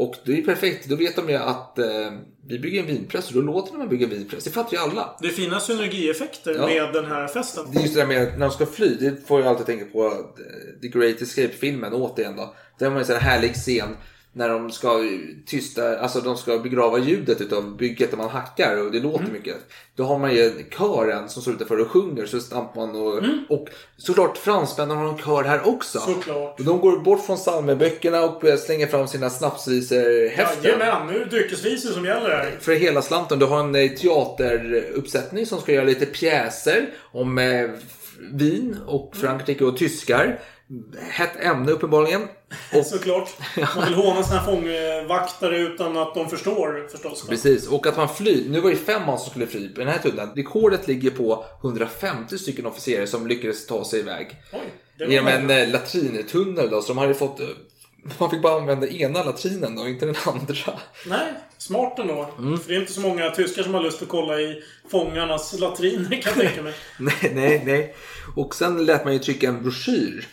Och det är perfekt. Då vet de ju att eh, vi bygger en vinpress och då låter man bygger en vinpress. Det fattar ju alla. Det är fina synergieffekter Ja. med den här festen. Det är just det där med när de ska fly. Det får jag alltid tänka på eh, The Great Escape-filmen återigen då. Där har man en sån här härlig scen när de ska tysta, alltså de ska begrava ljudet utav bygget där man hackar och det låter mycket. Då har man ju kören som står utanför och sjunger så stampar man och, och såklart fransmännen har en kör här också. Såklart. Och de går bort från psalmböckerna och slänga fram sina snapsvisor-häften. Jajamän, nu är det dryckesvisor som gäller här. För hela slanten. Du har en eh, teateruppsättning som ska göra lite pjäser om eh, vin och Frankrike och tyskar. Hett ämne uppenbarligen. Och, Såklart. <laughs> Man vill håna sina fångvaktare utan att de förstår förstås. precis, och att man flyr. Nu var det fem man som skulle fly på den här tunneln. Rekordet ligger på 150 stycken officerare som lyckades ta sig iväg. Oj, Genom en många. eh, latrintunnel då, så de hade fått... eh, Man fick bara använda ena latrinen då, inte den andra. Nej, smart ändå. Mm. För det är inte så många tyskar som har lust att kolla i fångarnas latriner kan jag tänka mig. <laughs> Nej, nej, nej. Och sen lät man ju trycka en broschyr.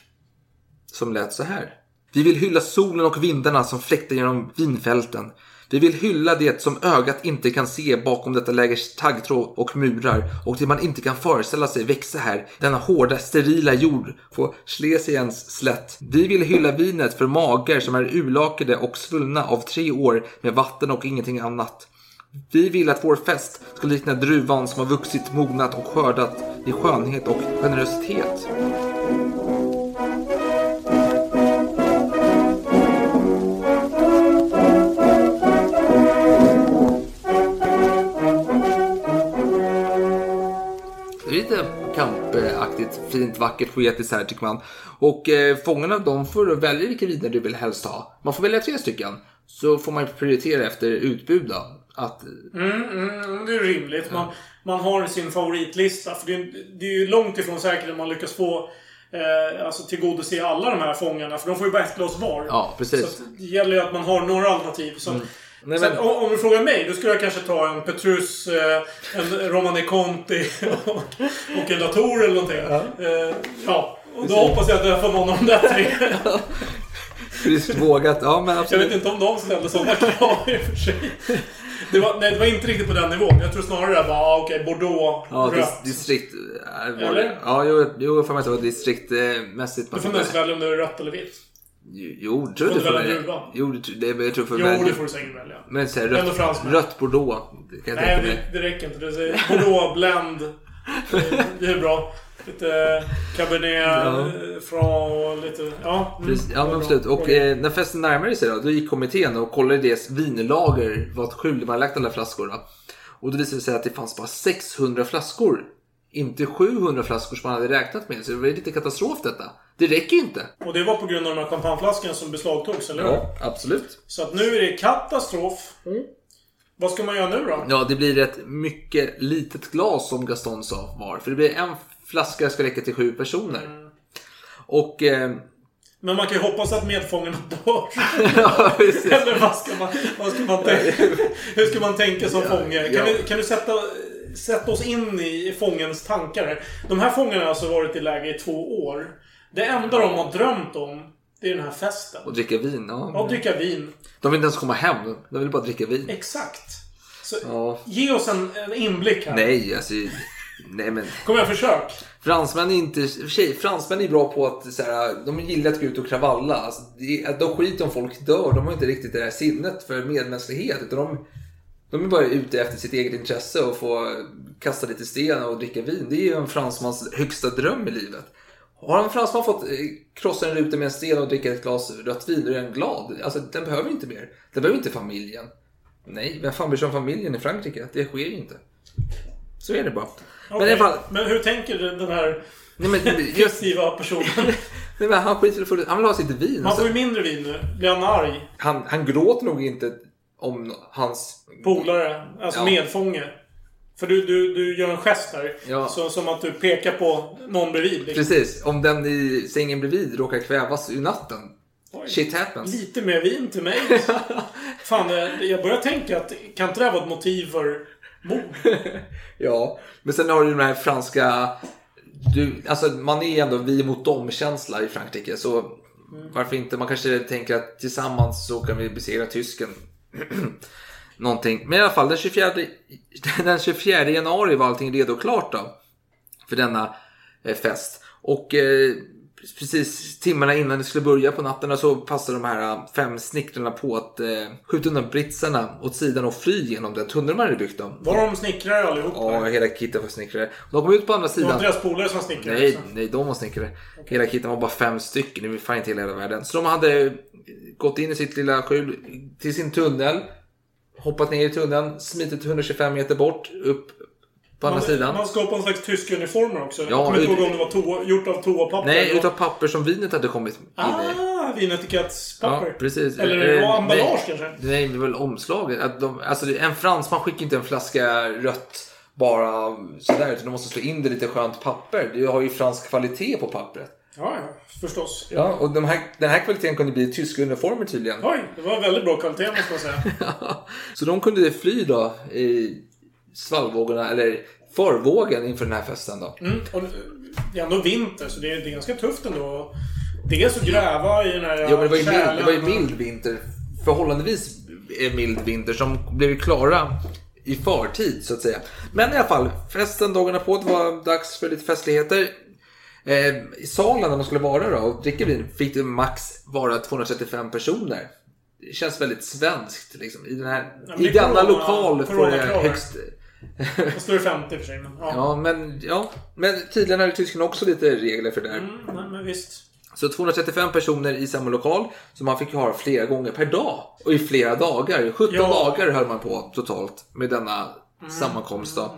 Som lät så här. Vi vill hylla solen och vindarna som fläktar genom vinfälten. Vi vill hylla det som ögat inte kan se bakom detta lägers taggtråd och murar och det man inte kan föreställa sig växa här, denna hårda, sterila jord på Schlesiens slätt. Vi vill hylla vinet för magar som är urlakade och svullna av tre år med vatten och ingenting annat. Vi vill att vår fest ska likna druvan som har vuxit, mognat och skördat i skönhet och generositet. Kampaktigt, fint, vackert, poetiskt här tycker man. Och eh, fångarna de får välja vilka viner du vill helst ha. Man får välja tre stycken. Så får man prioritera efter utbud då. Att, Mm, mm, det är rimligt. Man, man har sin favoritlista. För det är, det är ju långt ifrån säkert att man lyckas få eh, alltså tillgodose alla de här fångarna. För de får ju bara ett glas var. Ja, precis. Så det gäller ju att man har några alternativ. Så, Mm. Nej, men- om, om du frågar mig, då skulle jag kanske ta en Petrus, eh, en Romane Conti och, och en Latour eller någonting. Ja. Eh, ja. Och då hoppas jag att jag får någon av de där tre. Friskt vågat. Ja, men Jag absolut. vet inte om de ställde sådana krav i och för sig. Det var, nej, det var inte riktigt på den nivån. Jag tror snarare det var, ah, okej, Bordeaux, Ja, rött. dis- distrikt... äh, Eller? det- Ja, jo, jo för mig att det var distriktmässigt. Du får nästan välja om det är rött eller vitt. Jo, tror Får du får välja? Jo, det, det, jag tror för Jo, välja. det får du säkert välja. Men så här, rött, rött bordeaux. Det kan Nej, det, det räcker inte. Det är Bordeaux, blend. Det- Det är bra. Lite Cabernet Ja. Franc och lite... Ja, mm, Precis, det ja men absolut. Och eh, när festen närmade sig då, då gick kommittén och kollade deras vinlager, vad skjul man lagt alla flaskor. Då. Och då visade det sig att det fanns bara 600 flaskor. Inte 700 flaskor som man hade räknat med. Så det var lite katastrof detta. Det räcker inte. Och det var på grund av de här champagneflaskorna som beslagtogs, eller hur? Ja, absolut. Så att nu är det katastrof. Vad ska man göra nu då? Ja, det blir ett mycket litet glas som Gaston sa var. För det blir en flaska ska räcka till sju personer. Och... Eh, Men man kan ju hoppas att medfångarna dör. <laughs> ja, precis. Eller vad ska man, vad ska man tänka? <laughs> Hur ska man tänka som fånge? Kan, ja. du, kan du sätta, sätta oss in i fångens tankar? De här fångarna har alltså varit i läger i två år. Det enda de har drömt om, det är den här festen. Och dricka vin. Ja. Ja, dricka vin. De vill inte ens komma hem. De vill bara dricka vin. Exakt. Så, Ja. Ge oss en, en inblick här. Nej, alltså... Nej men... Kom igen, försök. Fransmän är inte... och sig, fransmän är bra på att så här, de gillar att gå ut och kravalla. Alltså, det, de skiter om folk dör. De har inte riktigt det där sinnet för medmänsklighet. Utan de, de är bara ute efter sitt eget intresse och få kasta lite sten och dricka vin. Det är ju en fransmans högsta dröm i livet. Har en fransman fått eh, krossa en ruta med en sten och dricka ett glas rött vin, då är den glad. Alltså, den behöver inte mer. Den behöver inte familjen. Nej, vem fan bryr sig om familjen i Frankrike? Det sker ju inte. Så är det bara. Men i alla fall, Men hur tänker den här Nej, men <laughs> just, fiktiva personen? <laughs> nej, men han skiter full- Han vill ha sitt vin. Och får så, ju mindre vin nu. Blir han arg? han, han gråter nog inte om hans... Polare. Alltså Ja. medfånge. För du, du, du gör en gest här. Ja. Så, som att du pekar på någon bredvid. Liksom. Precis, om den i sängen bredvid råkar kvävas i natten. Oj. Shit happens. Lite mer vin till mig. <laughs> Fan, jag börjar tänka att kan inte det här vara ett motiv för mord? <laughs> Ja, men sen har du den här franska... Du, alltså man är ändå vi mot dem-känsla i Frankrike. Så varför inte? Man kanske tänker att tillsammans så kan vi besegra tysken. <clears throat> Någonting. Men i alla fall den 24, <laughs> den 24 januari var allting redo och klart då. För denna eh, fest. Och eh, precis timmarna innan det skulle börja på natten så passade de här eh, fem snickrarna på att eh, skjuta undan britsarna åt sidan och fly genom den tunnel man hade byggt. Då. Var de snickrare allihop? Ja, eller? hela kitten var snickrare. De kom ut på andra Det var sidan. inte deras polare som var snickrare? Nej, också? nej, de var snickare. Hela kitten var bara fem stycken. Det var fan inte hela, hela världen. Så de hade gått in i sitt lilla skjul till sin tunnel. Hoppat ner i tunneln, smitit 125 meter bort, upp på andra man, sidan. Man ska ha på en slags tyska uniformer också. Ja, jag kommer inte ihåg om det var toa, gjort av toapapper. Nej, eller utav papper som vinet hade kommit in i. Ah, vinetiketts-papper. Ja, precis. Eller Eh, emballage nej. kanske? Nej, det var väl omslaget. Att de, alltså, en fransman skickar inte en flaska rött bara sådär. Utan de måste slå in det i lite skönt papper. Du har ju fransk kvalitet på pappret. Ja. Förstås. Ja, och de här, den här kvaliteten kunde bli tyska uniformer tydligen. Oj, det var väldigt bra kvalitet måste man säga. <laughs> Så de kunde fly då i svallvågorna, eller förvågen inför den här festen då. Mm. Och det är ändå vinter, så det är, det är ganska tufft ändå. Dels att gräva i den här Ja, men det var ju mild, det var ju mild vinter. Förhållandevis mild vinter som blev klara i förtid så att säga. Men i alla fall, festen dagarna på, det var dags för lite festligheter. Eh, I salen där man skulle vara då och dricka vin fick det max vara 235 personer. Det känns väldigt svenskt liksom. I, den här, Ja, men i det denna corona- lokal får det här. högst... Det står 50 för sig, men ja. Ja, men, ja. men tydligen hade tyskarna också lite regler för det där. Mm, nej, men visst. Så 235 personer i samma lokal. Så man fick ha flera gånger per dag. Och i flera dagar. 17 Ja. dagar höll man på totalt med denna sammankomst. Då.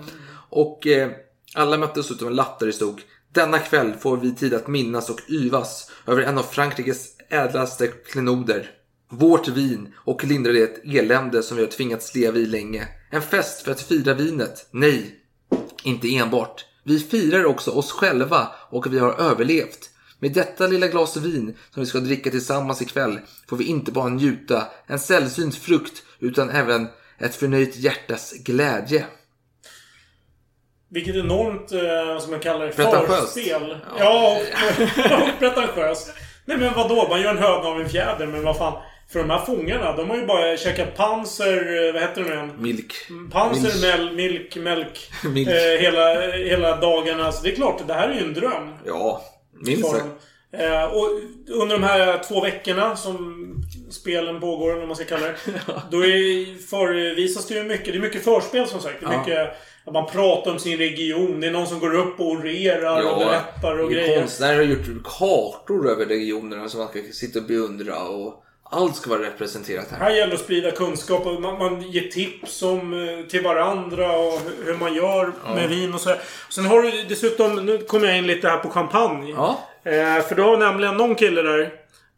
Och eh, alla möttes utom en lapp där det stod denna kväll får vi tid att minnas och yvas över en av Frankrikes ädlaste klenoder. Vårt vin och lindra det elände som vi har tvingats leva i länge. En fest för att fira vinet. Nej, inte enbart. Vi firar också oss själva och vi har överlevt. Med detta lilla glas vin som vi ska dricka tillsammans ikväll får vi inte bara njuta en sällsynt frukt utan även ett förnöjt hjärtas glädje. Vilket enormt, eh, som man kallar det, förspel. Ja, och <laughs> pretentiöst. Nej men vadå? Man gör en höna av en fjäder. Men vad fan. För de här fångarna, de har ju bara käkat panser... eh, Vad heter det nu igen? Milk. Panser, Milk. mel, milk, melk. <laughs> Milk. Eh, hela, hela dagarna. Så det är klart, det här är ju en dröm. Ja, minst sagt. Eh, och under de här två veckorna som spelen pågår, eller vad man ska kalla det. <laughs> Då är, förvisas det ju mycket. Det är mycket förspel som sagt. Det är Ja. mycket att man pratar om sin region. Det är någon som går upp och orerar och berättar och grejer. Konstnärer har gjort kartor över regionerna som man ska sitta och beundra och allt ska vara representerat här. Här gäller det att sprida kunskap och man, man ger tips om, eh, till varandra och hur- man gör Ja. med vin och så. Sen har du dessutom, nu kommer jag in lite här på champagne. Ja. Eh, för du har nämligen någon kille där.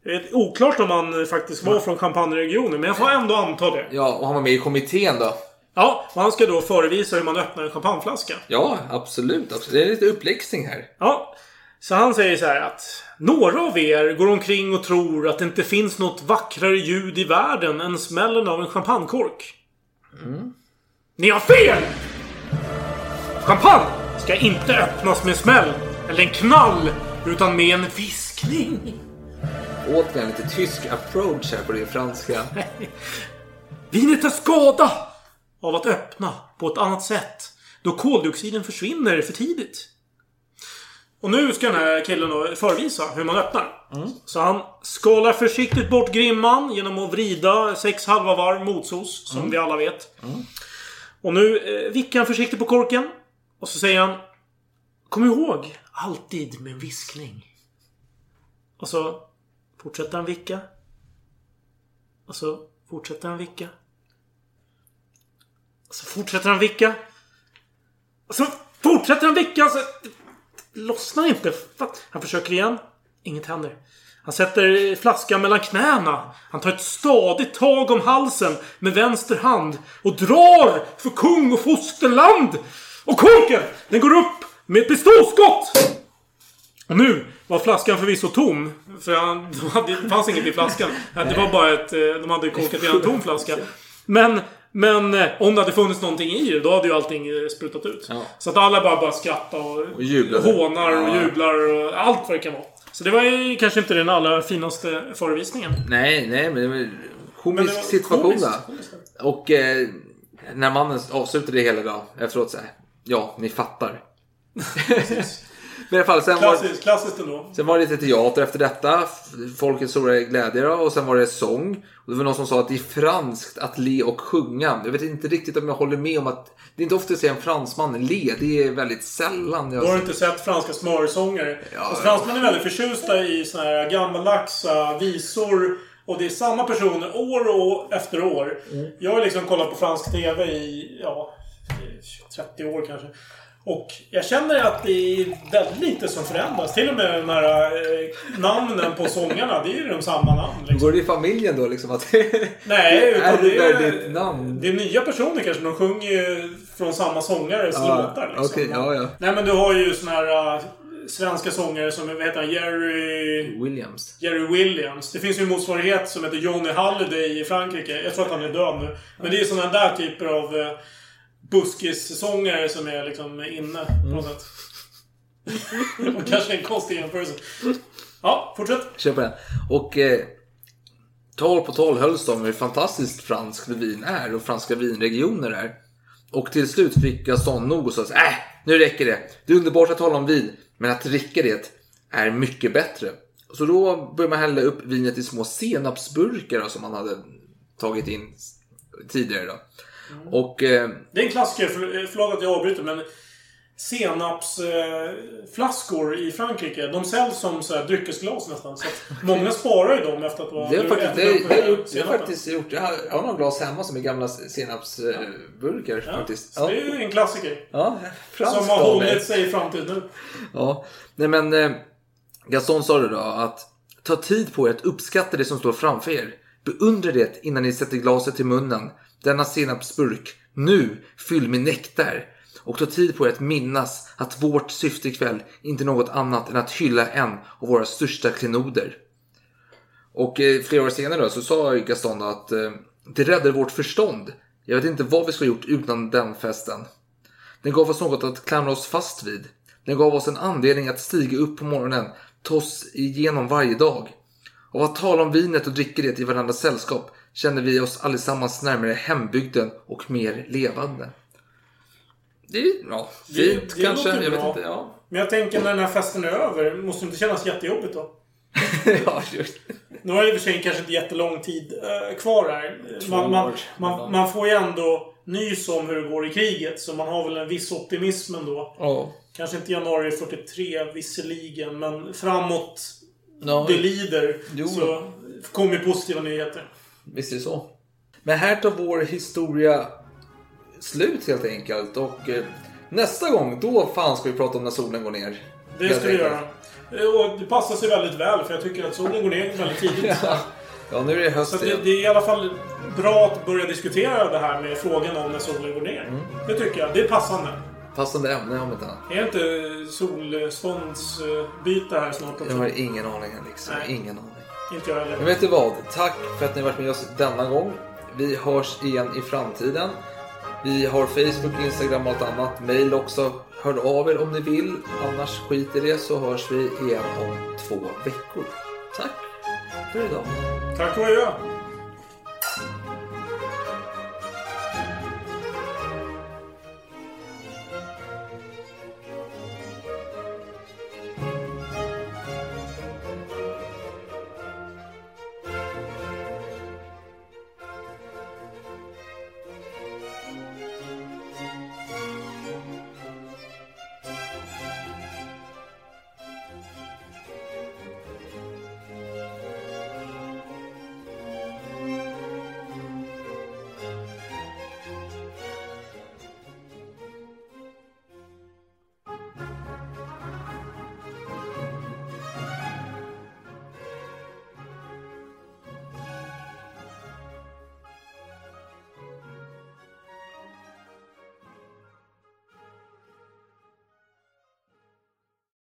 Det är oklart om han faktiskt var från champagneregionen, men jag får ändå anta det. Ja, och han var med i kommittén då. Ja, och han ska då förevisa hur man öppnar en champagneflaska. Ja, absolut. absolut. Det är lite uppläxning här. Ja. Så han säger så här att några av er går omkring och tror att det inte finns något vackrare ljud i världen än smällen av en champagnekork. Ni har fel! Champagne ska inte öppnas med smäll eller en knall utan med en viskning. Återigen lite tysk approach här på det franska. <laughs> Vinet tar skada av att öppna på ett annat sätt då koldioxiden försvinner för tidigt. Och nu ska den här killen då förvisa hur man öppnar. Så han skalar försiktigt bort grimman genom att vrida sex halva varv motsos, som vi alla vet. Och nu eh, vickar han försiktigt på korken. Och så säger han Kom ihåg, alltid med en viskning. Och så fortsätter han vicka. Och så fortsätter han vicka. Så fortsätter han vicka. Och så fortsätter han vicka. Så lossnar inte. Han försöker igen. Inget händer. Han sätter flaskan mellan knäna. Han tar ett stadigt tag om halsen med vänster hand och drar för kung och fosterland. Och korken, den går upp med ett pistolskott! Och nu var flaskan förvisso tom. För han, det fanns inget i flaskan. Det var bara ett... eh, De hade korkat i en tom flaska. <laughs> Men, men eh, om det hade funnits någonting i det, då hade ju allting eh, sprutat ut. Ja. Så att alla bara, bara skrattar och, Och jublade. hånar och Ja. jublar och allt vad det kan vara. Så det var ju kanske inte den allra finaste förevisningen. Nej, nej, men det var en komisk situation. Och eh, när mannen avslutade det hela då efteråt så här. Ja, ni fattar. <laughs> Men i alla fall, sen var, Klassiskt, klassiskt ändå. sen var det lite teater efter detta. Folkets stora glädje då. Och sen var det sång. Och det var någon som sa att det är franskt att le och sjunga. Jag vet inte riktigt om jag håller med om att det är inte ofta jag ser en fransman le. Det är väldigt sällan. Jag... Då har du inte sett franska smörsångare. Ja, alltså, fransmän är väldigt förtjusta i såna här gammaldaxa visor. Och det är samma personer år och efter år. Mm. Jag har liksom kollat på fransk TV i, ja, 30 år kanske. Och jag känner att det är väldigt lite som förändras. Till och med de här eh, namnen på sångarna, det är ju de samma namn. Liksom. Går det i familjen då liksom? Att <laughs> Nej, utan är det det är, väldigt namn? det är nya personer kanske. De sjunger ju från samma sångares Ja, låtar. Liksom. okej, ja, ja. Nej men du har ju såna här äh, svenska sångare som, vad heter han? Jerry... Williams. Jerry Williams. Det finns ju en motsvarighet som heter Johnny Halliday i Frankrike. Jag tror att han är död nu. Men det är såna där typer av uh, buskissångare som är liksom inne på något sätt. Det kanske en konstig jämförelse. Ja, fortsätt. Kör på den. Och eh, tal på tal hölls de om hur fantastiskt franskt vin är och franska vinregioner är. Och till slut fick Gaston nog och sa äh, nu räcker det. Det är underbart att tala om vin, men att dricka det är mycket bättre. Så då började man hälla upp vinet i små senapsburkar som man hade tagit in tidigare. Då. Och eh, Det är en klassiker. För, förlåt att jag avbryter men senapsflaskor i Frankrike. De säljs som så här dryckesglas nästan. Så <laughs> många sparar ju dem efter att det har faktiskt, det, upp det, har jag gjort, det har faktiskt gjort. Jag har, jag har några glas hemma som är gamla senapsburkar Ja, faktiskt. så det är ju en klassiker. Ja, Som har hållit sig fram till nu. Ja, nej men eh, Gaston sa det då att ta tid på er att uppskatta det som står framför er. Beundra det innan ni sätter glaset till munnen. Denna senapsburk, nu fylld med nektar. Och ta tid på er att minnas att vårt syfte ikväll inte är något annat än att hylla en av våra största klenoder. Och eh, flera år senare då, så sa Gaston att eh, det räddade vårt förstånd. Jag vet inte vad vi skulle ha gjort utan den festen. Den gav oss något att klamra oss fast vid. Den gav oss en anledning att stiga upp på morgonen, ta oss igenom varje dag. Och att tala om vinet och dricka det i varandras sällskap känner vi oss allesammans närmare hembygden och mer levande. Det är ja, fint det kanske. låter Jag vet inte. Ja. Men jag tänker när den här festen är över, måste det inte kännas jättejobbigt då? <laughs> ja, just. Nu har det i och för sig kanske inte jättelång tid eh, kvar här. Man, man, man, man får ju ändå nys om hur det går i kriget, så man har väl en viss optimism ändå. Ja. Kanske inte januari 43 visserligen, men framåt Ja. det lider Jo. så kommer positiva nyheter. Visst är det så. Men här tar vår historia slut helt enkelt. Och eh, nästa gång, då fan ska vi prata om när solen går ner. Det ska vi göra. Eh, Och det passar sig väldigt väl, för jag tycker att solen går ner väldigt tidigt. <laughs> Ja, nu är det höst Så det, det är i alla fall bra att börja diskutera det här med frågan om när solen går ner. Mm. Det tycker jag. Det är passande. Passande ämne om inte annat. Är inte solståndsbyte här snart också? Jag har ingen aning Nej. Ingen aning. Inte jag heller. Men vet du vad? Tack för att ni har varit med oss denna gång. Vi hörs igen i framtiden. Vi har Facebook, Instagram och allt annat. Mail också. Hör av er om ni vill. Annars skit i det så hörs vi igen om två veckor. Tack för idag. Tack och adjö.